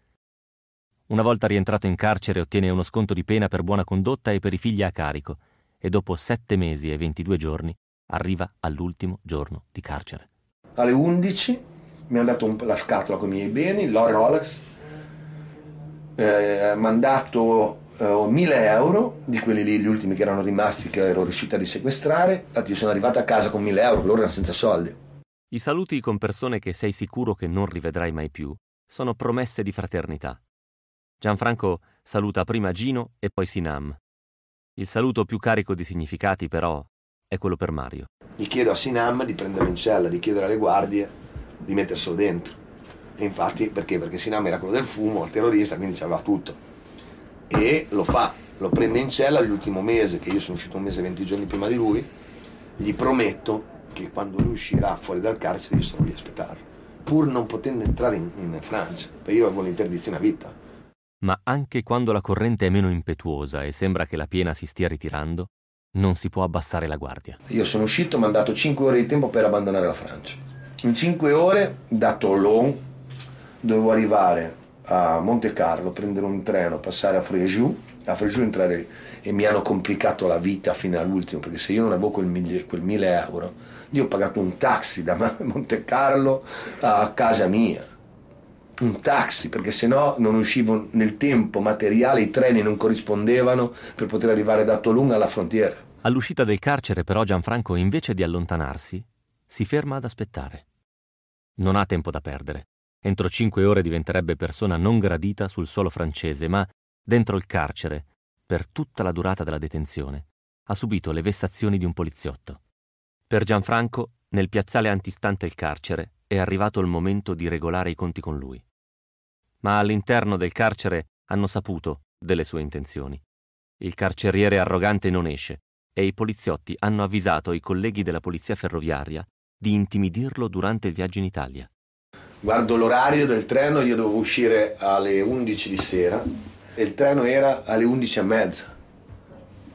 Una volta rientrato in carcere ottiene uno sconto di pena per buona condotta e per i figli a carico, e dopo sette mesi e ventidue giorni arriva all'ultimo giorno di carcere. Alle 11 mi hanno dato la scatola con i miei beni, l'oro Rolex, eh, mi hanno dato eh, 1000 euro, di quelli lì, gli ultimi che erano rimasti, che ero riuscita a risequestrare, infatti io sono arrivato a casa con 1000 euro, loro erano senza soldi. I saluti con persone che sei sicuro che non rivedrai mai più sono promesse di fraternità. Gianfranco saluta prima Gino e poi Sinam. Il saluto più carico di significati, però, è quello per Mario. Gli chiedo a Sinam di prenderlo in cella, di chiedere alle guardie di metterselo dentro. E infatti, perché? Perché Sinam era quello del fumo, il terrorista, quindi c'aveva tutto. E lo fa, lo prende in cella l'ultimo mese, che io sono uscito un mese e venti giorni prima di lui, gli prometto che quando lui uscirà fuori dal carcere io sarò lì a aspettarlo, pur non potendo entrare in, in Francia, perché io avevo l'interdizione a vita. Ma anche quando la corrente è meno impetuosa e sembra che la piena si stia ritirando, non si può abbassare la guardia. Io sono uscito, mi hanno dato 5 ore di tempo per abbandonare la Francia. In 5 ore, da Toulon, dovevo arrivare a Monte Carlo, prendere un treno, passare a Fréjus, a Fréjus entrare e mi hanno complicato la vita fino all'ultimo, perché se io non avevo quel, mille, quel 1000 euro, io ho pagato un taxi da Monte Carlo a casa mia. Un taxi, perché se no non uscivo nel tempo materiale, i treni non corrispondevano per poter arrivare da Tolun alla frontiera. All'uscita del carcere però Gianfranco, invece di allontanarsi, si ferma ad aspettare. Non ha tempo da perdere. Entro cinque ore diventerebbe persona non gradita sul suolo francese, ma dentro il carcere, per tutta la durata della detenzione, ha subito le vessazioni di un poliziotto. Per Gianfranco, nel piazzale antistante il carcere, è arrivato il momento di regolare i conti con lui. Ma all'interno del carcere hanno saputo delle sue intenzioni. Il carceriere arrogante non esce e i poliziotti hanno avvisato i colleghi della polizia ferroviaria di intimidirlo durante il viaggio in Italia. Guardo l'orario del treno, io dovevo uscire alle 11 di sera e il treno era alle 11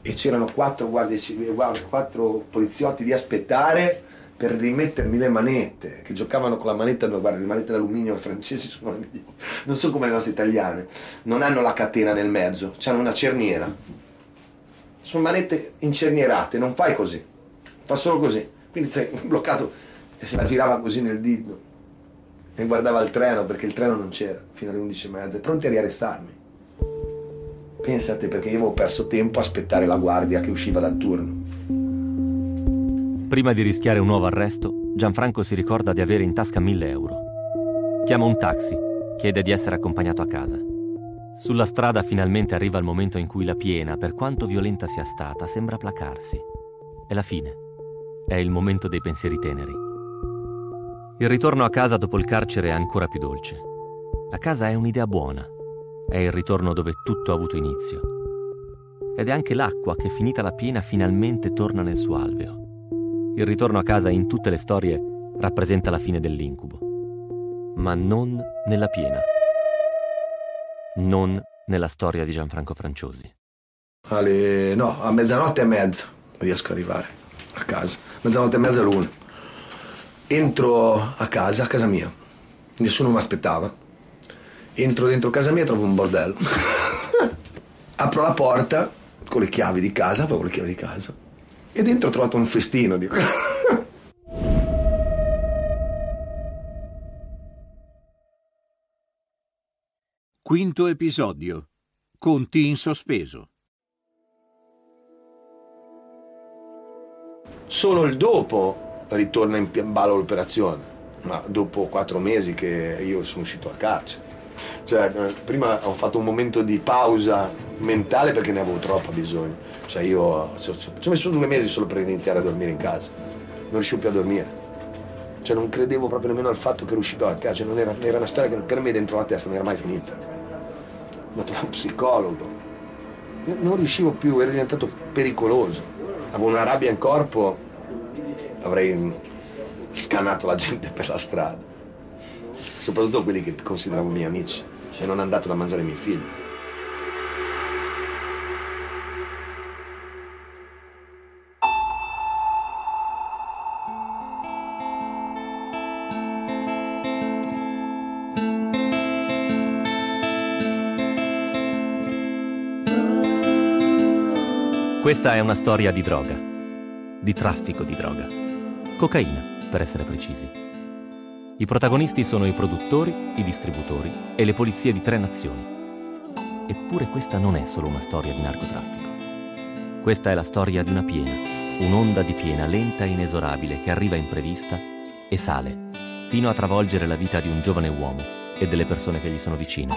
e c'erano quattro, guardie civili, quattro poliziotti di aspettare per rimettermi le manette, che giocavano con la manetta, guarda, le manette d'alluminio francesi sono non sono come le nostre italiane, non hanno la catena nel mezzo, hanno una cerniera. Sono manette incernierate, non fai così, fa solo così. Quindi sei bloccato e se la girava così nel dito e guardava il treno perché il treno non c'era fino alle 11.30, pronti a riarrestarmi. Pensate perché io avevo perso tempo a aspettare la guardia che usciva dal turno. Prima di rischiare un nuovo arresto, Gianfranco si ricorda di avere in tasca 1000 euro. Chiama un taxi, chiede di essere accompagnato a casa. Sulla strada finalmente arriva il momento in cui la piena, per quanto violenta sia stata, sembra placarsi. È la fine. È il momento dei pensieri teneri. Il ritorno a casa dopo il carcere è ancora più dolce. La casa è un'idea buona. È il ritorno dove tutto ha avuto inizio. Ed è anche l'acqua che, finita la piena, finalmente torna nel suo alveo. Il ritorno a casa in tutte le storie rappresenta la fine dell'incubo, ma non nella piena. Non nella storia di Gianfranco Franciosi. Alle, no, a mezzanotte e mezza riesco ad arrivare a casa. Mezzanotte e mezza l'una. Entro a casa, a casa mia. Nessuno mi aspettava. Entro dentro casa mia e trovo un bordello. Apro la porta con le chiavi di casa, avevo le chiavi di casa e dentro ho trovato un festino. Dico. Quinto episodio. Conti in sospeso. Solo il dopo ritorna in ballo l'operazione, ma dopo quattro mesi che io sono uscito dal carcere. Cioè, prima ho fatto un momento di pausa mentale perché ne avevo troppo bisogno cioè io ci ho messo due mesi solo per iniziare a dormire in casa. Non riuscivo più a dormire. Cioè non credevo proprio nemmeno al fatto che ero uscito a casa. Cioè, non era, era, una storia che per me dentro la testa non era mai finita. Ho trovato un psicologo. Non riuscivo più, ero diventato pericoloso. Avevo una rabbia in corpo, avrei scannato la gente per la strada. Soprattutto quelli che consideravo miei amici. E non andato da mangiare i miei figli. Questa è una storia di droga, di traffico di droga. Cocaina, per essere precisi. I protagonisti sono i produttori, i distributori e le polizie di tre nazioni. Eppure questa non è solo una storia di narcotraffico. Questa è la storia di una piena, un'onda di piena lenta e inesorabile che arriva imprevista e sale, fino a travolgere la vita di un giovane uomo e delle persone che gli sono vicine.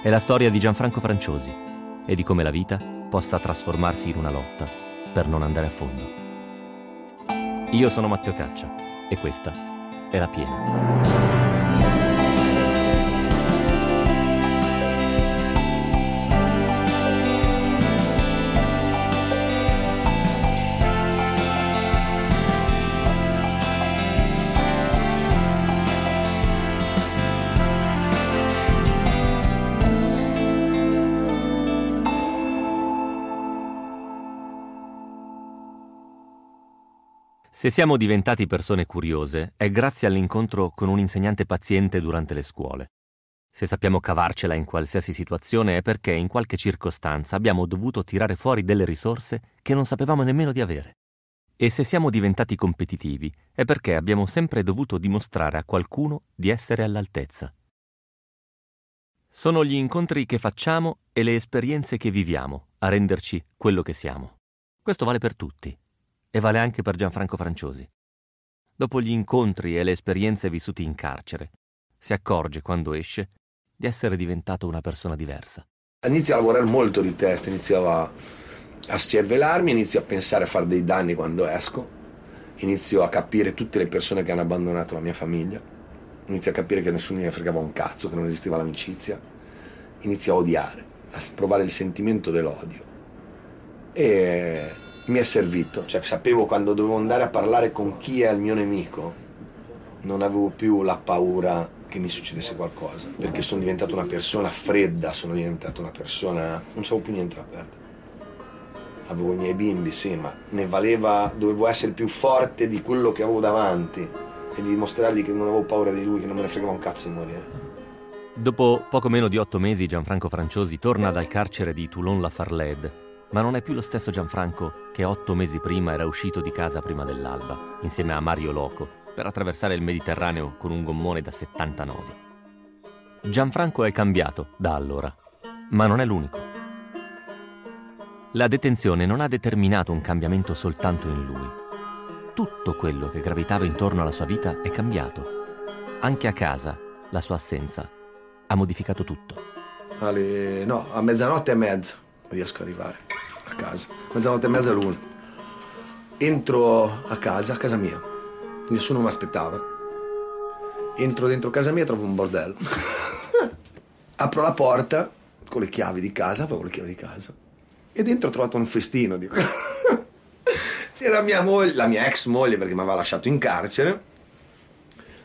È la storia di Gianfranco Franciosi e di come la vita possa trasformarsi in una lotta per non andare a fondo. Io sono Matteo Caccia e questa è la piena. Se siamo diventati persone curiose è grazie all'incontro con un insegnante paziente durante le scuole. Se sappiamo cavarcela in qualsiasi situazione è perché in qualche circostanza abbiamo dovuto tirare fuori delle risorse che non sapevamo nemmeno di avere. E se siamo diventati competitivi è perché abbiamo sempre dovuto dimostrare a qualcuno di essere all'altezza. Sono gli incontri che facciamo e le esperienze che viviamo a renderci quello che siamo. Questo vale per tutti e vale anche per Gianfranco Franciosi. Dopo gli incontri e le esperienze vissute in carcere, si accorge quando esce di essere diventato una persona diversa. Inizio a lavorare molto di testa, inizio a, scervelarmi, inizio a pensare a fare dei danni quando esco, inizio a capire tutte le persone che hanno abbandonato la mia famiglia, inizio a capire che nessuno mi fregava un cazzo, che non esisteva l'amicizia, inizio a odiare, a provare il sentimento dell'odio. E mi è servito, cioè sapevo quando dovevo andare a parlare con chi è il mio nemico, non avevo più la paura che mi succedesse qualcosa, perché sono diventato una persona fredda, sono diventato una persona... non avevo più niente da perdere. Avevo i miei bimbi, sì, ma ne valeva, dovevo essere più forte di quello che avevo davanti e di dimostrargli che non avevo paura di lui, che non me ne fregava un cazzo di morire. Dopo poco meno di otto mesi Gianfranco Franciosi torna dal carcere di Toulon-la-Farled, ma non è più lo stesso Gianfranco che otto mesi prima era uscito di casa prima dell'alba, insieme a Mario Loco, per attraversare il Mediterraneo con un gommone da 70 nodi. Gianfranco è cambiato da allora, ma non è l'unico. La detenzione non ha determinato un cambiamento soltanto in lui. Tutto quello che gravitava intorno alla sua vita è cambiato. Anche a casa, la sua assenza ha modificato tutto. Alle, no, a mezzanotte e mezza riesco ad arrivare a casa. Mezzanotte e mezza l'una. Entro a casa, a casa mia. Nessuno mi aspettava. Entro dentro casa mia e trovo un bordello. Apro la porta con le chiavi di casa, avevo le chiavi di casa. E dentro ho trovato un festino. Dico. C'era mia moglie, la mia ex moglie perché mi aveva lasciato in carcere.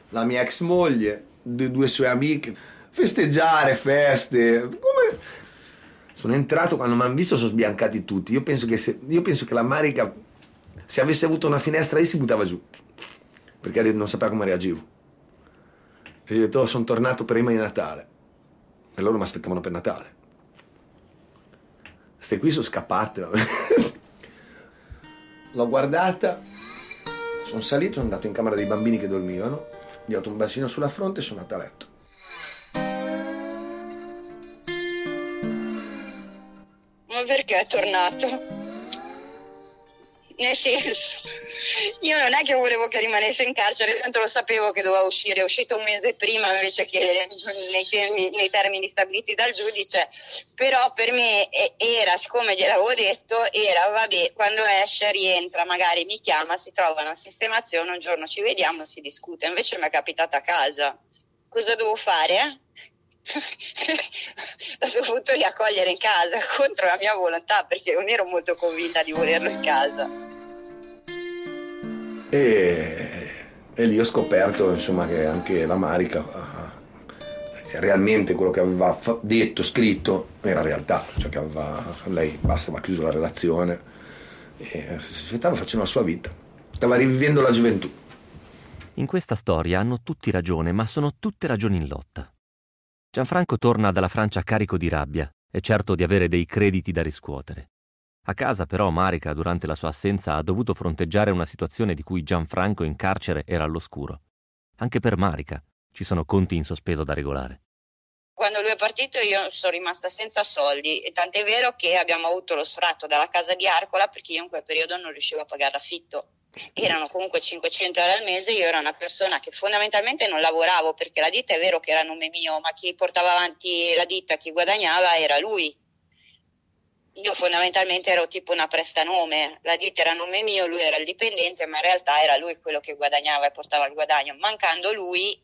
La mia ex moglie, due sue amiche festeggiare, feste. Come... Sono entrato, quando mi hanno visto sono sbiancati tutti. Io penso che, se, io penso che la Marica, se avesse avuto una finestra lì, si buttava giù. Perché non sapeva come reagivo. E gli ho detto, oh, sono tornato prima di Natale. E loro mi aspettavano per Natale. Ste qui sono scappate. L'ho guardata, sono salito, sono andato in camera dei bambini che dormivano, gli ho dato un bacino sulla fronte e sono andato a letto. Perché è tornato? Nel senso, io non è che volevo che rimanesse in carcere, tanto lo sapevo che doveva uscire, è uscito un mese prima invece che nei, termini, nei termini stabiliti dal giudice, però per me era, siccome gliel'avevo detto, era vabbè, quando esce, rientra, magari mi chiama, si trova una sistemazione, un giorno ci vediamo, si discute, invece mi è capitata a casa. Cosa devo fare? L'ho dovuto riaccogliere in casa contro la mia volontà perché non ero molto convinta di volerlo in casa. E, e lì ho scoperto insomma, che anche la Marica eh, realmente quello che aveva detto, scritto, era realtà, cioè che aveva, lei bastava chiuso la relazione e stava facendo la sua vita, stava rivivendo la gioventù. In questa storia hanno tutti ragione, ma sono tutte ragioni in lotta. Gianfranco torna dalla Francia carico di rabbia e certo di avere dei crediti da riscuotere. A casa però Marica, durante la sua assenza, ha dovuto fronteggiare una situazione di cui Gianfranco in carcere era all'oscuro. Anche per Marica ci sono conti in sospeso da regolare. Quando lui è partito io sono rimasta senza soldi e tant'è vero che abbiamo avuto lo sfratto dalla casa di Arcola perché io in quel periodo non riuscivo a pagare l'affitto erano comunque 500 euro al mese, io ero una persona che fondamentalmente non lavoravo perché la ditta è vero che era a nome mio, ma chi portava avanti la ditta, chi guadagnava era lui. Io fondamentalmente ero tipo una prestanome, la ditta era a nome mio, lui era il dipendente, ma in realtà era lui quello che guadagnava e portava il guadagno. Mancando lui,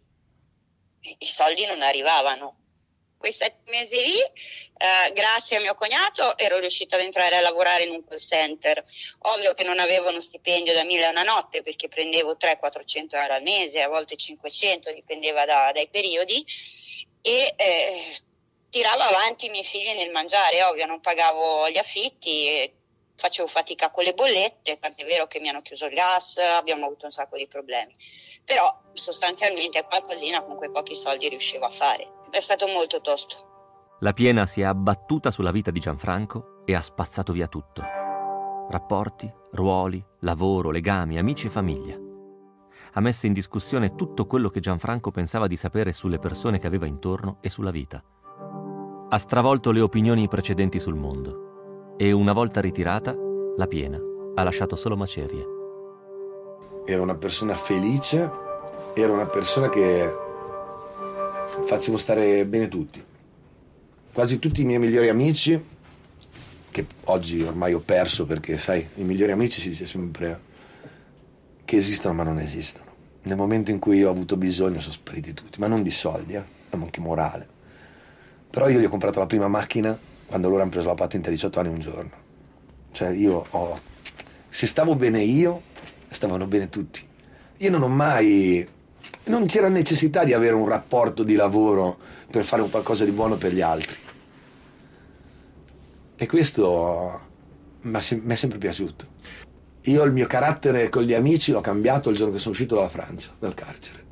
i soldi non arrivavano quei sette mesi lì, eh, grazie a mio cognato, ero riuscita ad entrare a lavorare in un call center. Ovvio che non avevo uno stipendio da mille a una notte perché prendevo 300-400 euro al mese, a volte 500, dipendeva da, dai periodi. E eh, tiravo avanti i miei figli nel mangiare, ovvio, non pagavo gli affitti, facevo fatica con le bollette, tant'è vero che mi hanno chiuso il gas, abbiamo avuto un sacco di problemi. Però sostanzialmente qualcosina con quei pochi soldi riuscivo a fare è stato molto tosto. La piena si è abbattuta sulla vita di Gianfranco e ha spazzato via tutto. Rapporti, ruoli, lavoro, legami, amici e famiglia. Ha messo in discussione tutto quello che Gianfranco pensava di sapere sulle persone che aveva intorno e sulla vita. Ha stravolto le opinioni precedenti sul mondo e una volta ritirata, la piena ha lasciato solo macerie. Era una persona felice, era una persona che facevo stare bene tutti. Quasi tutti i miei migliori amici, che oggi ormai ho perso perché, sai, i migliori amici si dice sempre che esistono ma non esistono. Nel momento in cui ho avuto bisogno sono spariti tutti, ma non di soldi, eh, ma anche morale. Però io gli ho comprato la prima macchina quando loro hanno preso la patente a 18 anni un giorno. Cioè io ho... Se stavo bene io, stavano bene tutti. Io non ho mai non c'era necessità di avere un rapporto di lavoro per fare un qualcosa di buono per gli altri. E questo mi è sempre piaciuto. Io il mio carattere con gli amici l'ho cambiato il giorno che sono uscito dalla Francia, dal carcere,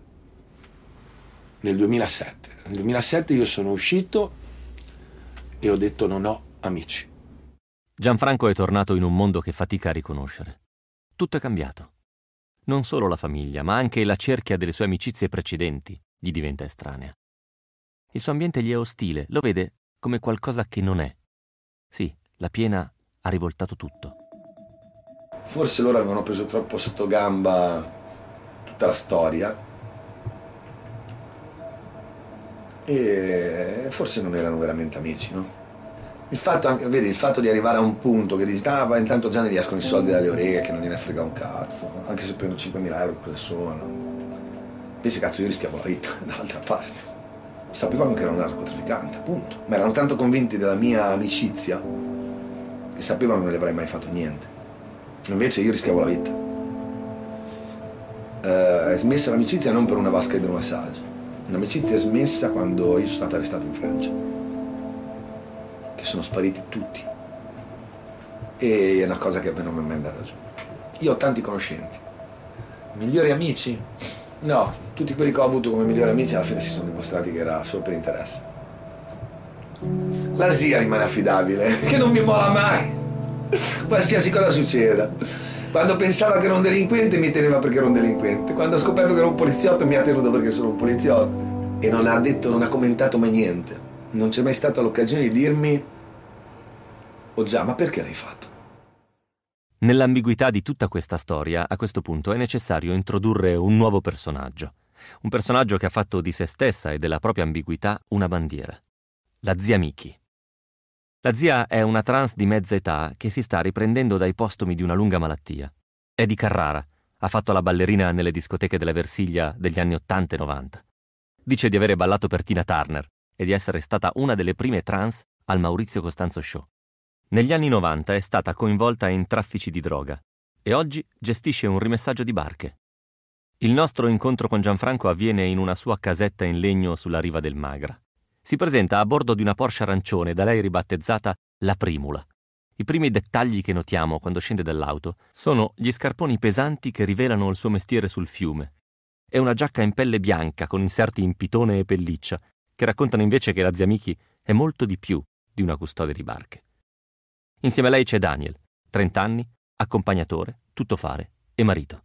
nel 2007. Nel 2007 io sono uscito e ho detto non ho amici. Gianfranco è tornato in un mondo che fatica a riconoscere. Tutto è cambiato. Non solo la famiglia, ma anche la cerchia delle sue amicizie precedenti gli diventa estranea. Il suo ambiente gli è ostile, lo vede come qualcosa che non è. Sì, la piena ha rivoltato tutto. Forse loro avevano preso troppo sotto gamba tutta la storia e forse non erano veramente amici, no? Il fatto, anche, vedi, il fatto di arrivare a un punto che dici, ah, ma intanto già ne riescono i soldi dalle orecchie, non gliene frega un cazzo, anche se prendo 5.000 euro cosa sono? Pensi, cazzo, io rischiavo la vita dall'altra parte. Sapevano che ero un narcotrafficante, appunto, ma erano tanto convinti della mia amicizia che sapevano che non gli avrei mai fatto niente. Invece io rischiavo la vita. Eh, è smessa l'amicizia non per una vasca idromassaggio. L'amicizia è smessa quando io sono stato arrestato in Francia che sono spariti tutti. E è una cosa che a me non mi è mai andata giù. Io ho tanti conoscenti. Migliori amici? No, tutti quelli che ho avuto come migliori amici alla fine si sono dimostrati che era solo per interesse. La zia rimane affidabile, che non mi mola mai. Qualsiasi cosa succeda. Quando pensava che ero un delinquente mi teneva perché ero un delinquente. Quando ha scoperto che ero un poliziotto mi ha tenuto perché sono un poliziotto. E non ha detto, non ha commentato mai niente non c'è mai stata l'occasione di dirmi, oh già, ma perché l'hai fatto? Nell'ambiguità di tutta questa storia, a questo punto è necessario introdurre un nuovo personaggio. Un personaggio che ha fatto di se stessa e della propria ambiguità una bandiera. La zia Miki. La zia è una trans di mezza età che si sta riprendendo dai postumi di una lunga malattia. È di Carrara. Ha fatto la ballerina nelle discoteche della Versiglia degli anni 80 e 90. Dice di avere ballato per Tina Turner e di essere stata una delle prime trans al Maurizio Costanzo Show. Negli anni 90 è stata coinvolta in traffici di droga e oggi gestisce un rimessaggio di barche. Il nostro incontro con Gianfranco avviene in una sua casetta in legno sulla riva del Magra. Si presenta a bordo di una Porsche arancione da lei ribattezzata La Primula. I primi dettagli che notiamo quando scende dall'auto sono gli scarponi pesanti che rivelano il suo mestiere sul fiume e una giacca in pelle bianca con inserti in pitone e pelliccia che raccontano invece che la zia Miki è molto di più di una custode di barche. Insieme a lei c'è Daniel, 30 anni, accompagnatore, tuttofare e marito.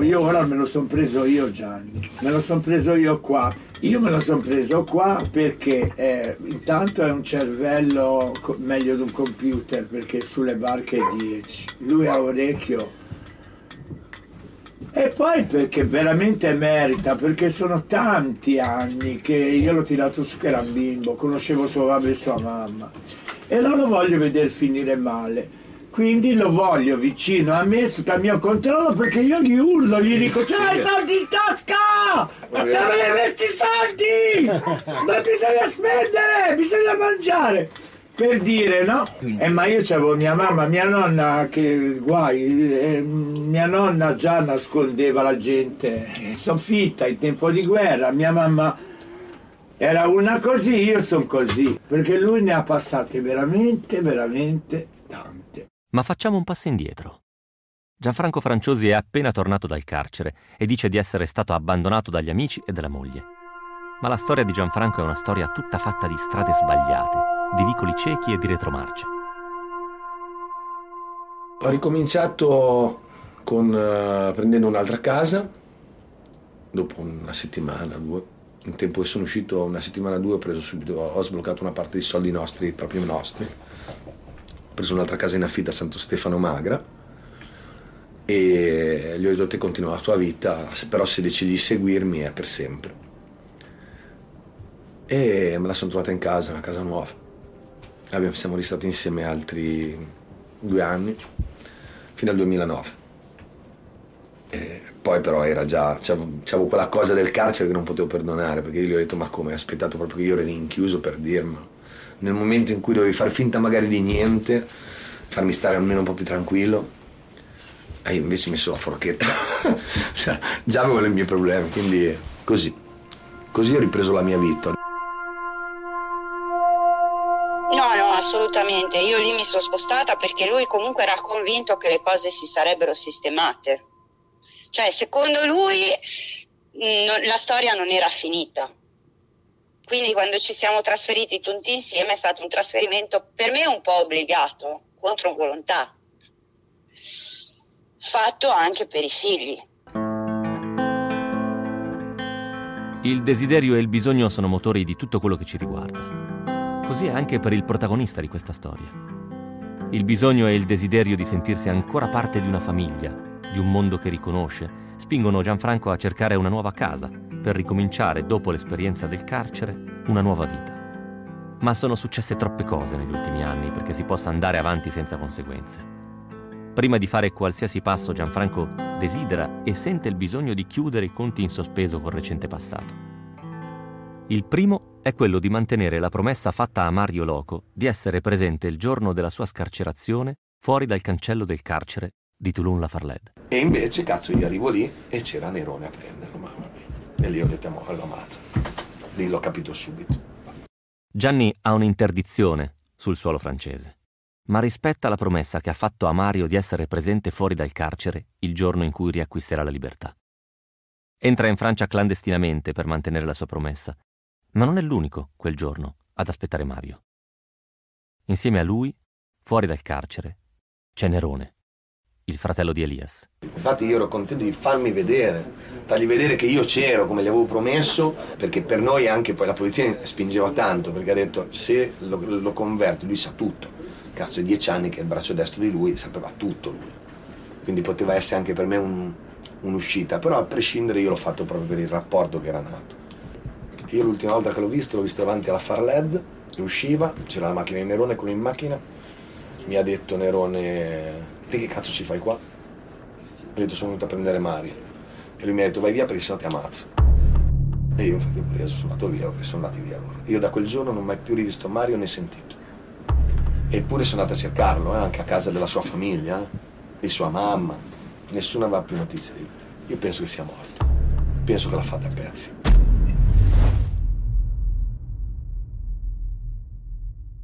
Io ora me lo sono preso io Gianni, me lo sono preso io qua. Io me lo sono preso qua perché eh, intanto è un cervello meglio di un computer perché sulle barche è 10. Lui ha orecchio e poi perché veramente merita, perché sono tanti anni che io l'ho tirato su che era un bimbo, conoscevo suo babbo e sua mamma e non lo voglio vedere finire male. Quindi lo voglio vicino a me, sotto il mio controllo, perché io gli urlo, gli dico, c'è i soldi in tasca! Dove questi soldi? Ma bisogna spendere, bisogna mangiare per dire no? Eh, ma io c'avevo mia mamma mia nonna che guai eh, mia nonna già nascondeva la gente in soffitta in tempo di guerra. Mia mamma era una così io sono così perché lui ne ha passate veramente veramente tante. Ma facciamo un passo indietro. Gianfranco Franciosi è appena tornato dal carcere e dice di essere stato abbandonato dagli amici e dalla moglie. Ma la storia di Gianfranco è una storia tutta fatta di strade sbagliate di vicoli ciechi e di retromarce. Ho ricominciato con, uh, prendendo un'altra casa, dopo una settimana, due. In tempo che sono uscito, una settimana o due, ho preso subito, ho sbloccato una parte dei soldi nostri, proprio nostri. Ho preso un'altra casa in affitto a Santo Stefano Magra e gli ho detto te continua la tua vita, però se decidi di seguirmi è per sempre. E me la sono trovata in casa, una casa nuova. Abbiamo, siamo restati insieme altri due anni, fino al 2009. E poi però era già, c'avevo quella cosa del carcere che non potevo perdonare, perché io gli ho detto ma come, ho aspettato proprio che io ero rinchiuso per dirmelo. Nel momento in cui dovevi far finta magari di niente, farmi stare almeno un po' più tranquillo, hai invece messo la forchetta. cioè, già avevo i miei problemi, quindi Così. Così ho ripreso la mia vita. Assolutamente. Io lì mi sono spostata perché lui comunque era convinto che le cose si sarebbero sistemate. Cioè, secondo lui no, la storia non era finita. Quindi quando ci siamo trasferiti tutti insieme è stato un trasferimento per me un po' obbligato, contro volontà, fatto anche per i figli. Il desiderio e il bisogno sono motori di tutto quello che ci riguarda. Così è anche per il protagonista di questa storia. Il bisogno e il desiderio di sentirsi ancora parte di una famiglia, di un mondo che riconosce, spingono Gianfranco a cercare una nuova casa per ricominciare, dopo l'esperienza del carcere, una nuova vita. Ma sono successe troppe cose negli ultimi anni perché si possa andare avanti senza conseguenze. Prima di fare qualsiasi passo, Gianfranco desidera e sente il bisogno di chiudere i conti in sospeso col recente passato. Il primo è quello di mantenere la promessa fatta a Mario Loco di essere presente il giorno della sua scarcerazione fuori dal cancello del carcere di Toulon-la-Farled. E invece, cazzo, io arrivo lì e c'era Nerone a prenderlo, mamma mia. E lì ho detto, mo, lo ammazza. Lì l'ho capito subito. Gianni ha un'interdizione sul suolo francese, ma rispetta la promessa che ha fatto a Mario di essere presente fuori dal carcere il giorno in cui riacquisterà la libertà. Entra in Francia clandestinamente per mantenere la sua promessa ma non è l'unico, quel giorno, ad aspettare Mario. Insieme a lui, fuori dal carcere, c'è Nerone, il fratello di Elias. Infatti io ero contento di farmi vedere, fargli vedere che io c'ero come gli avevo promesso, perché per noi anche poi la polizia spingeva tanto, perché ha detto se lo, lo converto lui sa tutto. Cazzo, è dieci anni che il braccio destro di lui sapeva tutto lui. Quindi poteva essere anche per me un, un'uscita, però a prescindere io l'ho fatto proprio per il rapporto che era nato. Io l'ultima volta che l'ho visto, l'ho visto davanti alla Farled, usciva, c'era la macchina di Nerone, quello in macchina, mi ha detto Nerone, te che cazzo ci fai qua? Ho detto sono venuto a prendere Mario. E lui mi ha detto vai via perché sennò ti ammazzo. E io infatti ho preso, sono andato via perché sono andati via loro. Io da quel giorno non ho mai più rivisto Mario né sentito. Eppure sono andato a cercarlo, eh, anche a casa della sua famiglia, eh, di sua mamma. Nessuno aveva più notizie di lui. Io penso che sia morto. Penso che l'ha fatta a pezzi.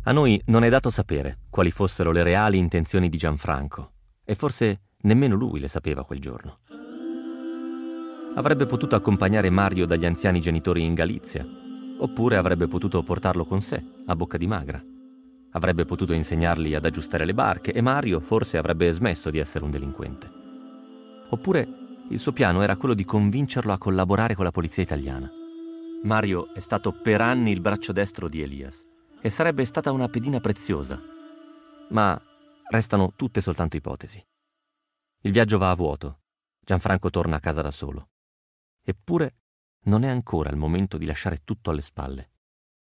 A noi non è dato sapere quali fossero le reali intenzioni di Gianfranco, e forse nemmeno lui le sapeva quel giorno. Avrebbe potuto accompagnare Mario dagli anziani genitori in Galizia, oppure avrebbe potuto portarlo con sé, a bocca di magra. Avrebbe potuto insegnargli ad aggiustare le barche e Mario forse avrebbe smesso di essere un delinquente. Oppure il suo piano era quello di convincerlo a collaborare con la polizia italiana. Mario è stato per anni il braccio destro di Elias e sarebbe stata una pedina preziosa. Ma restano tutte soltanto ipotesi. Il viaggio va a vuoto. Gianfranco torna a casa da solo. Eppure non è ancora il momento di lasciare tutto alle spalle.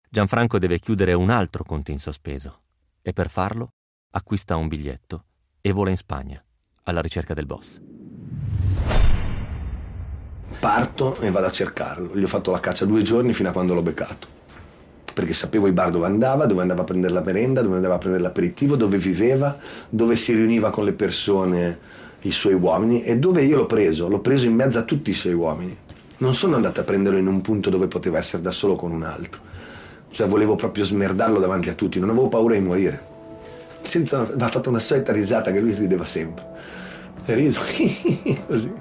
Gianfranco deve chiudere un altro conto in sospeso e per farlo acquista un biglietto e vola in Spagna alla ricerca del boss. Parto e vado a cercarlo. Gli ho fatto la caccia due giorni fino a quando l'ho beccato perché sapevo i bar dove andava, dove andava a prendere la merenda, dove andava a prendere l'aperitivo, dove viveva, dove si riuniva con le persone, i suoi uomini e dove io l'ho preso, l'ho preso in mezzo a tutti i suoi uomini. Non sono andato a prenderlo in un punto dove poteva essere da solo con un altro. Cioè volevo proprio smerdarlo davanti a tutti, non avevo paura di morire. Senza, aveva fatto una solita risata che lui rideva sempre. E riso così.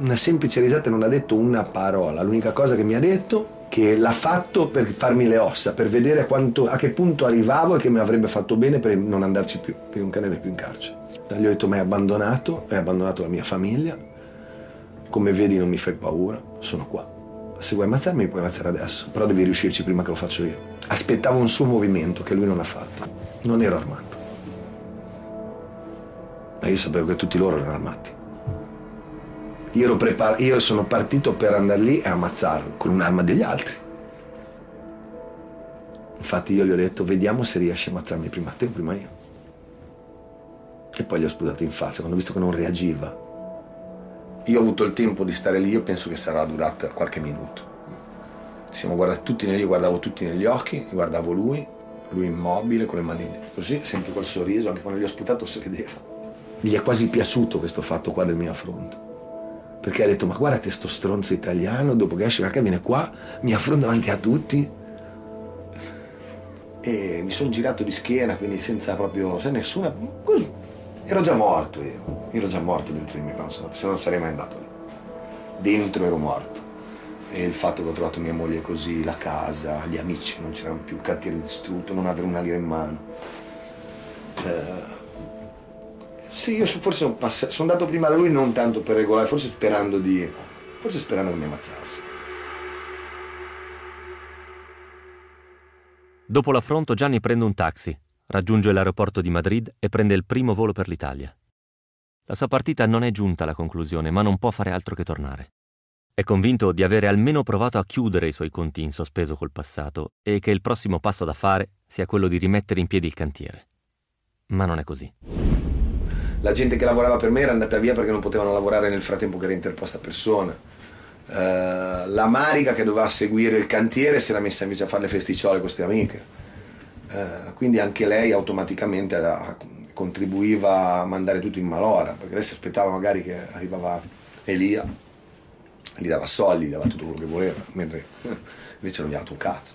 Una semplice risata non ha detto una parola. L'unica cosa che mi ha detto che l'ha fatto per farmi le ossa, per vedere quanto, a che punto arrivavo e che mi avrebbe fatto bene per non andarci più, perché non cadere più in carcere. Gli ho detto mi hai abbandonato, hai abbandonato la mia famiglia, come vedi non mi fai paura, sono qua. Se vuoi ammazzarmi puoi ammazzare adesso, però devi riuscirci prima che lo faccio io. Aspettavo un suo movimento che lui non ha fatto, non ero armato. Ma io sapevo che tutti loro erano armati. Io, prepar- io sono partito per andare lì e ammazzarlo con un'arma degli altri. Infatti io gli ho detto vediamo se riesci a ammazzarmi prima te o prima io. E poi gli ho sputato in faccia quando ho visto che non reagiva. Io ho avuto il tempo di stare lì, io penso che sarà durato per qualche minuto. Siamo guardati tutti negli, io guardavo tutti negli occhi, guardavo lui, lui immobile con le mani così, sempre col sorriso, anche quando gli ho sputato sorrideva. Gli è quasi piaciuto questo fatto qua del mio affronto perché ha detto ma guarda te sto stronzo italiano, dopo che esce la cabina qua, mi affronta davanti a tutti. E mi sono girato di schiena, quindi senza proprio, senza nessuna... Così. Ero già morto io, ero già morto dentro quando sono andato, se non sarei mai andato lì. Dentro ero morto. E il fatto che ho trovato mia moglie così, la casa, gli amici, non c'erano più, il cantiere distrutto, non avere una lira in mano. Eh, sì, io forse sono, pass- sono andato prima da lui non tanto per regolare, forse sperando di. forse sperando che mi ammazzasse. Dopo l'affronto Gianni prende un taxi, raggiunge l'aeroporto di Madrid e prende il primo volo per l'Italia. La sua partita non è giunta alla conclusione, ma non può fare altro che tornare. È convinto di avere almeno provato a chiudere i suoi conti in sospeso col passato e che il prossimo passo da fare sia quello di rimettere in piedi il cantiere. Ma non è così la gente che lavorava per me era andata via perché non potevano lavorare nel frattempo che era interposta persona. Uh, la Marica che doveva seguire il cantiere si era messa invece a fare le festicciole con queste amiche. Uh, quindi anche lei automaticamente a, contribuiva a mandare tutto in malora, perché lei si aspettava magari che arrivava Elia, gli dava soldi, gli dava tutto quello che voleva, mentre invece non gli ha dato un cazzo.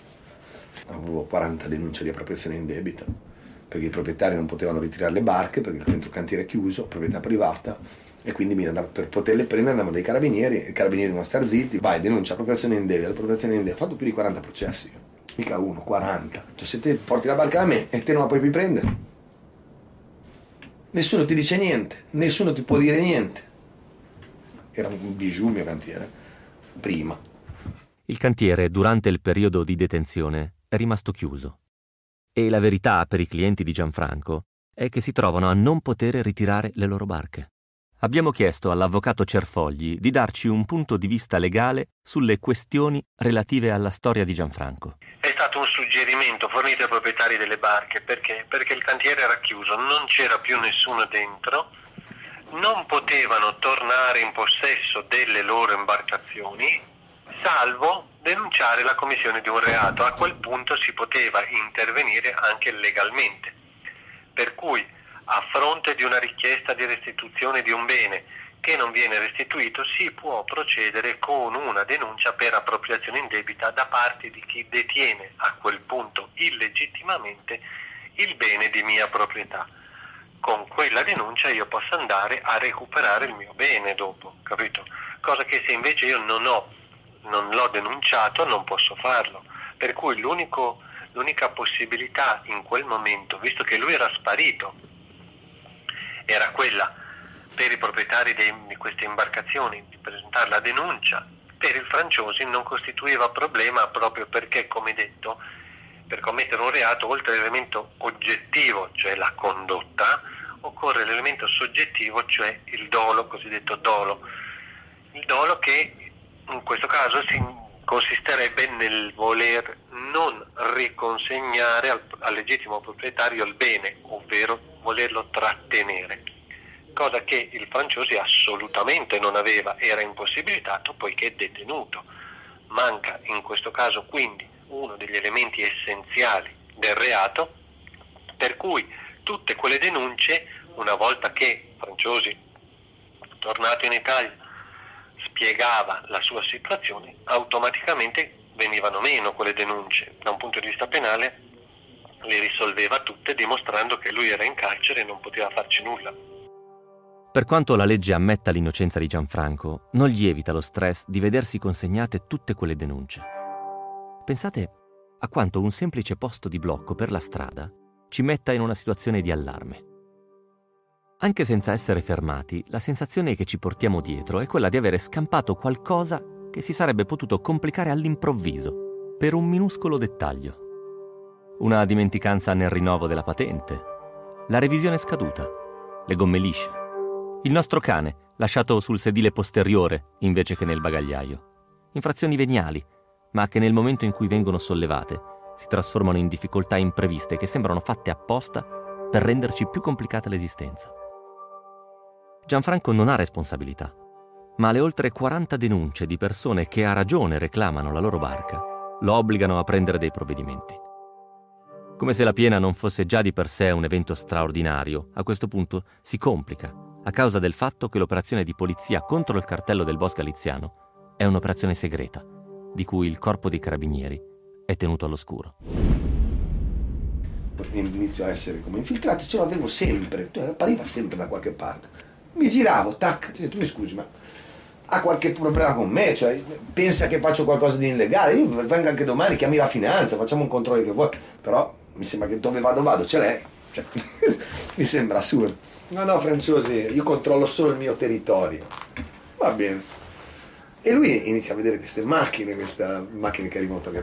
Avevo 40 denunce di appropriazione in debito perché i proprietari non potevano ritirare le barche perché il cantiere è chiuso, proprietà privata e quindi per poterle prendere andavano dei carabinieri, i carabinieri devono stare zitti, vai denuncia appropriazione in debito, appropriazione in debito, ho fatto più di 40 processi, mica uno, 40. Cioè se te porti la barca da me e te non la puoi più prendere, nessuno ti dice niente, nessuno ti può dire niente. Era un bijou mio cantiere, prima. Il cantiere durante il periodo di detenzione è rimasto chiuso. E la verità per i clienti di Gianfranco è che si trovano a non poter ritirare le loro barche. Abbiamo chiesto all'avvocato Cerfogli di darci un punto di vista legale sulle questioni relative alla storia di Gianfranco. È stato un suggerimento fornito ai proprietari delle barche perché? Perché il cantiere era chiuso, non c'era più nessuno dentro, non potevano tornare in possesso delle loro imbarcazioni, salvo denunciare la commissione di un reato. A quel punto si poteva intervenire anche legalmente. Per cui, a fronte di una richiesta di restituzione di un bene che non viene restituito, si può procedere con una denuncia per appropriazione indebita da parte di chi detiene a quel punto illegittimamente il bene di mia proprietà. Con quella denuncia io posso andare a recuperare il mio bene dopo, capito? Cosa che se invece io non ho non l'ho denunciato, non posso farlo. Per cui l'unica possibilità in quel momento, visto che lui era sparito, era quella per i proprietari dei, di queste imbarcazioni di presentare la denuncia, per il Franciosi non costituiva problema proprio perché, come detto, per commettere un reato, oltre all'elemento oggettivo, cioè la condotta, occorre l'elemento soggettivo, cioè il dolo, cosiddetto dolo. Il dolo che in questo caso si consisterebbe nel voler non riconsegnare al, al, legittimo proprietario il bene, ovvero volerlo trattenere, cosa che il Franciosi assolutamente non aveva, era impossibilitato poiché è detenuto. Manca in questo caso quindi uno degli elementi essenziali del reato, per cui tutte quelle denunce, una volta che Franciosi, tornato in Italia, spiegava la sua situazione, automaticamente venivano meno quelle denunce. Da un punto di vista penale le risolveva tutte dimostrando che lui era in carcere e non poteva farci nulla. Per quanto la legge ammetta l'innocenza di Gianfranco, non gli evita lo stress di vedersi consegnate tutte quelle denunce. Pensate a quanto un semplice posto di blocco per la strada ci metta in una situazione di allarme. Anche senza essere fermati, la sensazione che ci portiamo dietro è quella di avere scampato qualcosa che si sarebbe potuto complicare all'improvviso, per un minuscolo dettaglio. Una dimenticanza nel rinnovo della patente, la revisione scaduta, le gomme lisce, il nostro cane lasciato sul sedile posteriore invece che nel bagagliaio. Infrazioni veniali, ma che nel momento in cui vengono sollevate si trasformano in difficoltà impreviste che sembrano fatte apposta per renderci più complicata l'esistenza. Gianfranco non ha responsabilità, ma le oltre 40 denunce di persone che a ragione reclamano la loro barca lo obbligano a prendere dei provvedimenti. Come se la piena non fosse già di per sé un evento straordinario, a questo punto si complica a causa del fatto che l'operazione di polizia contro il cartello del boss galiziano è un'operazione segreta, di cui il corpo dei carabinieri è tenuto all'oscuro. Inizio a essere come infiltrato, ce l'avevo sempre, cioè, appariva sempre da qualche parte. Mi giravo, tac, tu mi scusi, ma ha qualche problema con me, cioè pensa che faccio qualcosa di illegale, io vengo anche domani, chiami la finanza, facciamo un controllo che vuoi, però mi sembra che dove vado vado, ce l'hai, cioè, mi sembra assurdo. No, no, Franciosi, io controllo solo il mio territorio. Va bene. E lui inizia a vedere queste macchine, questa macchina che arrivano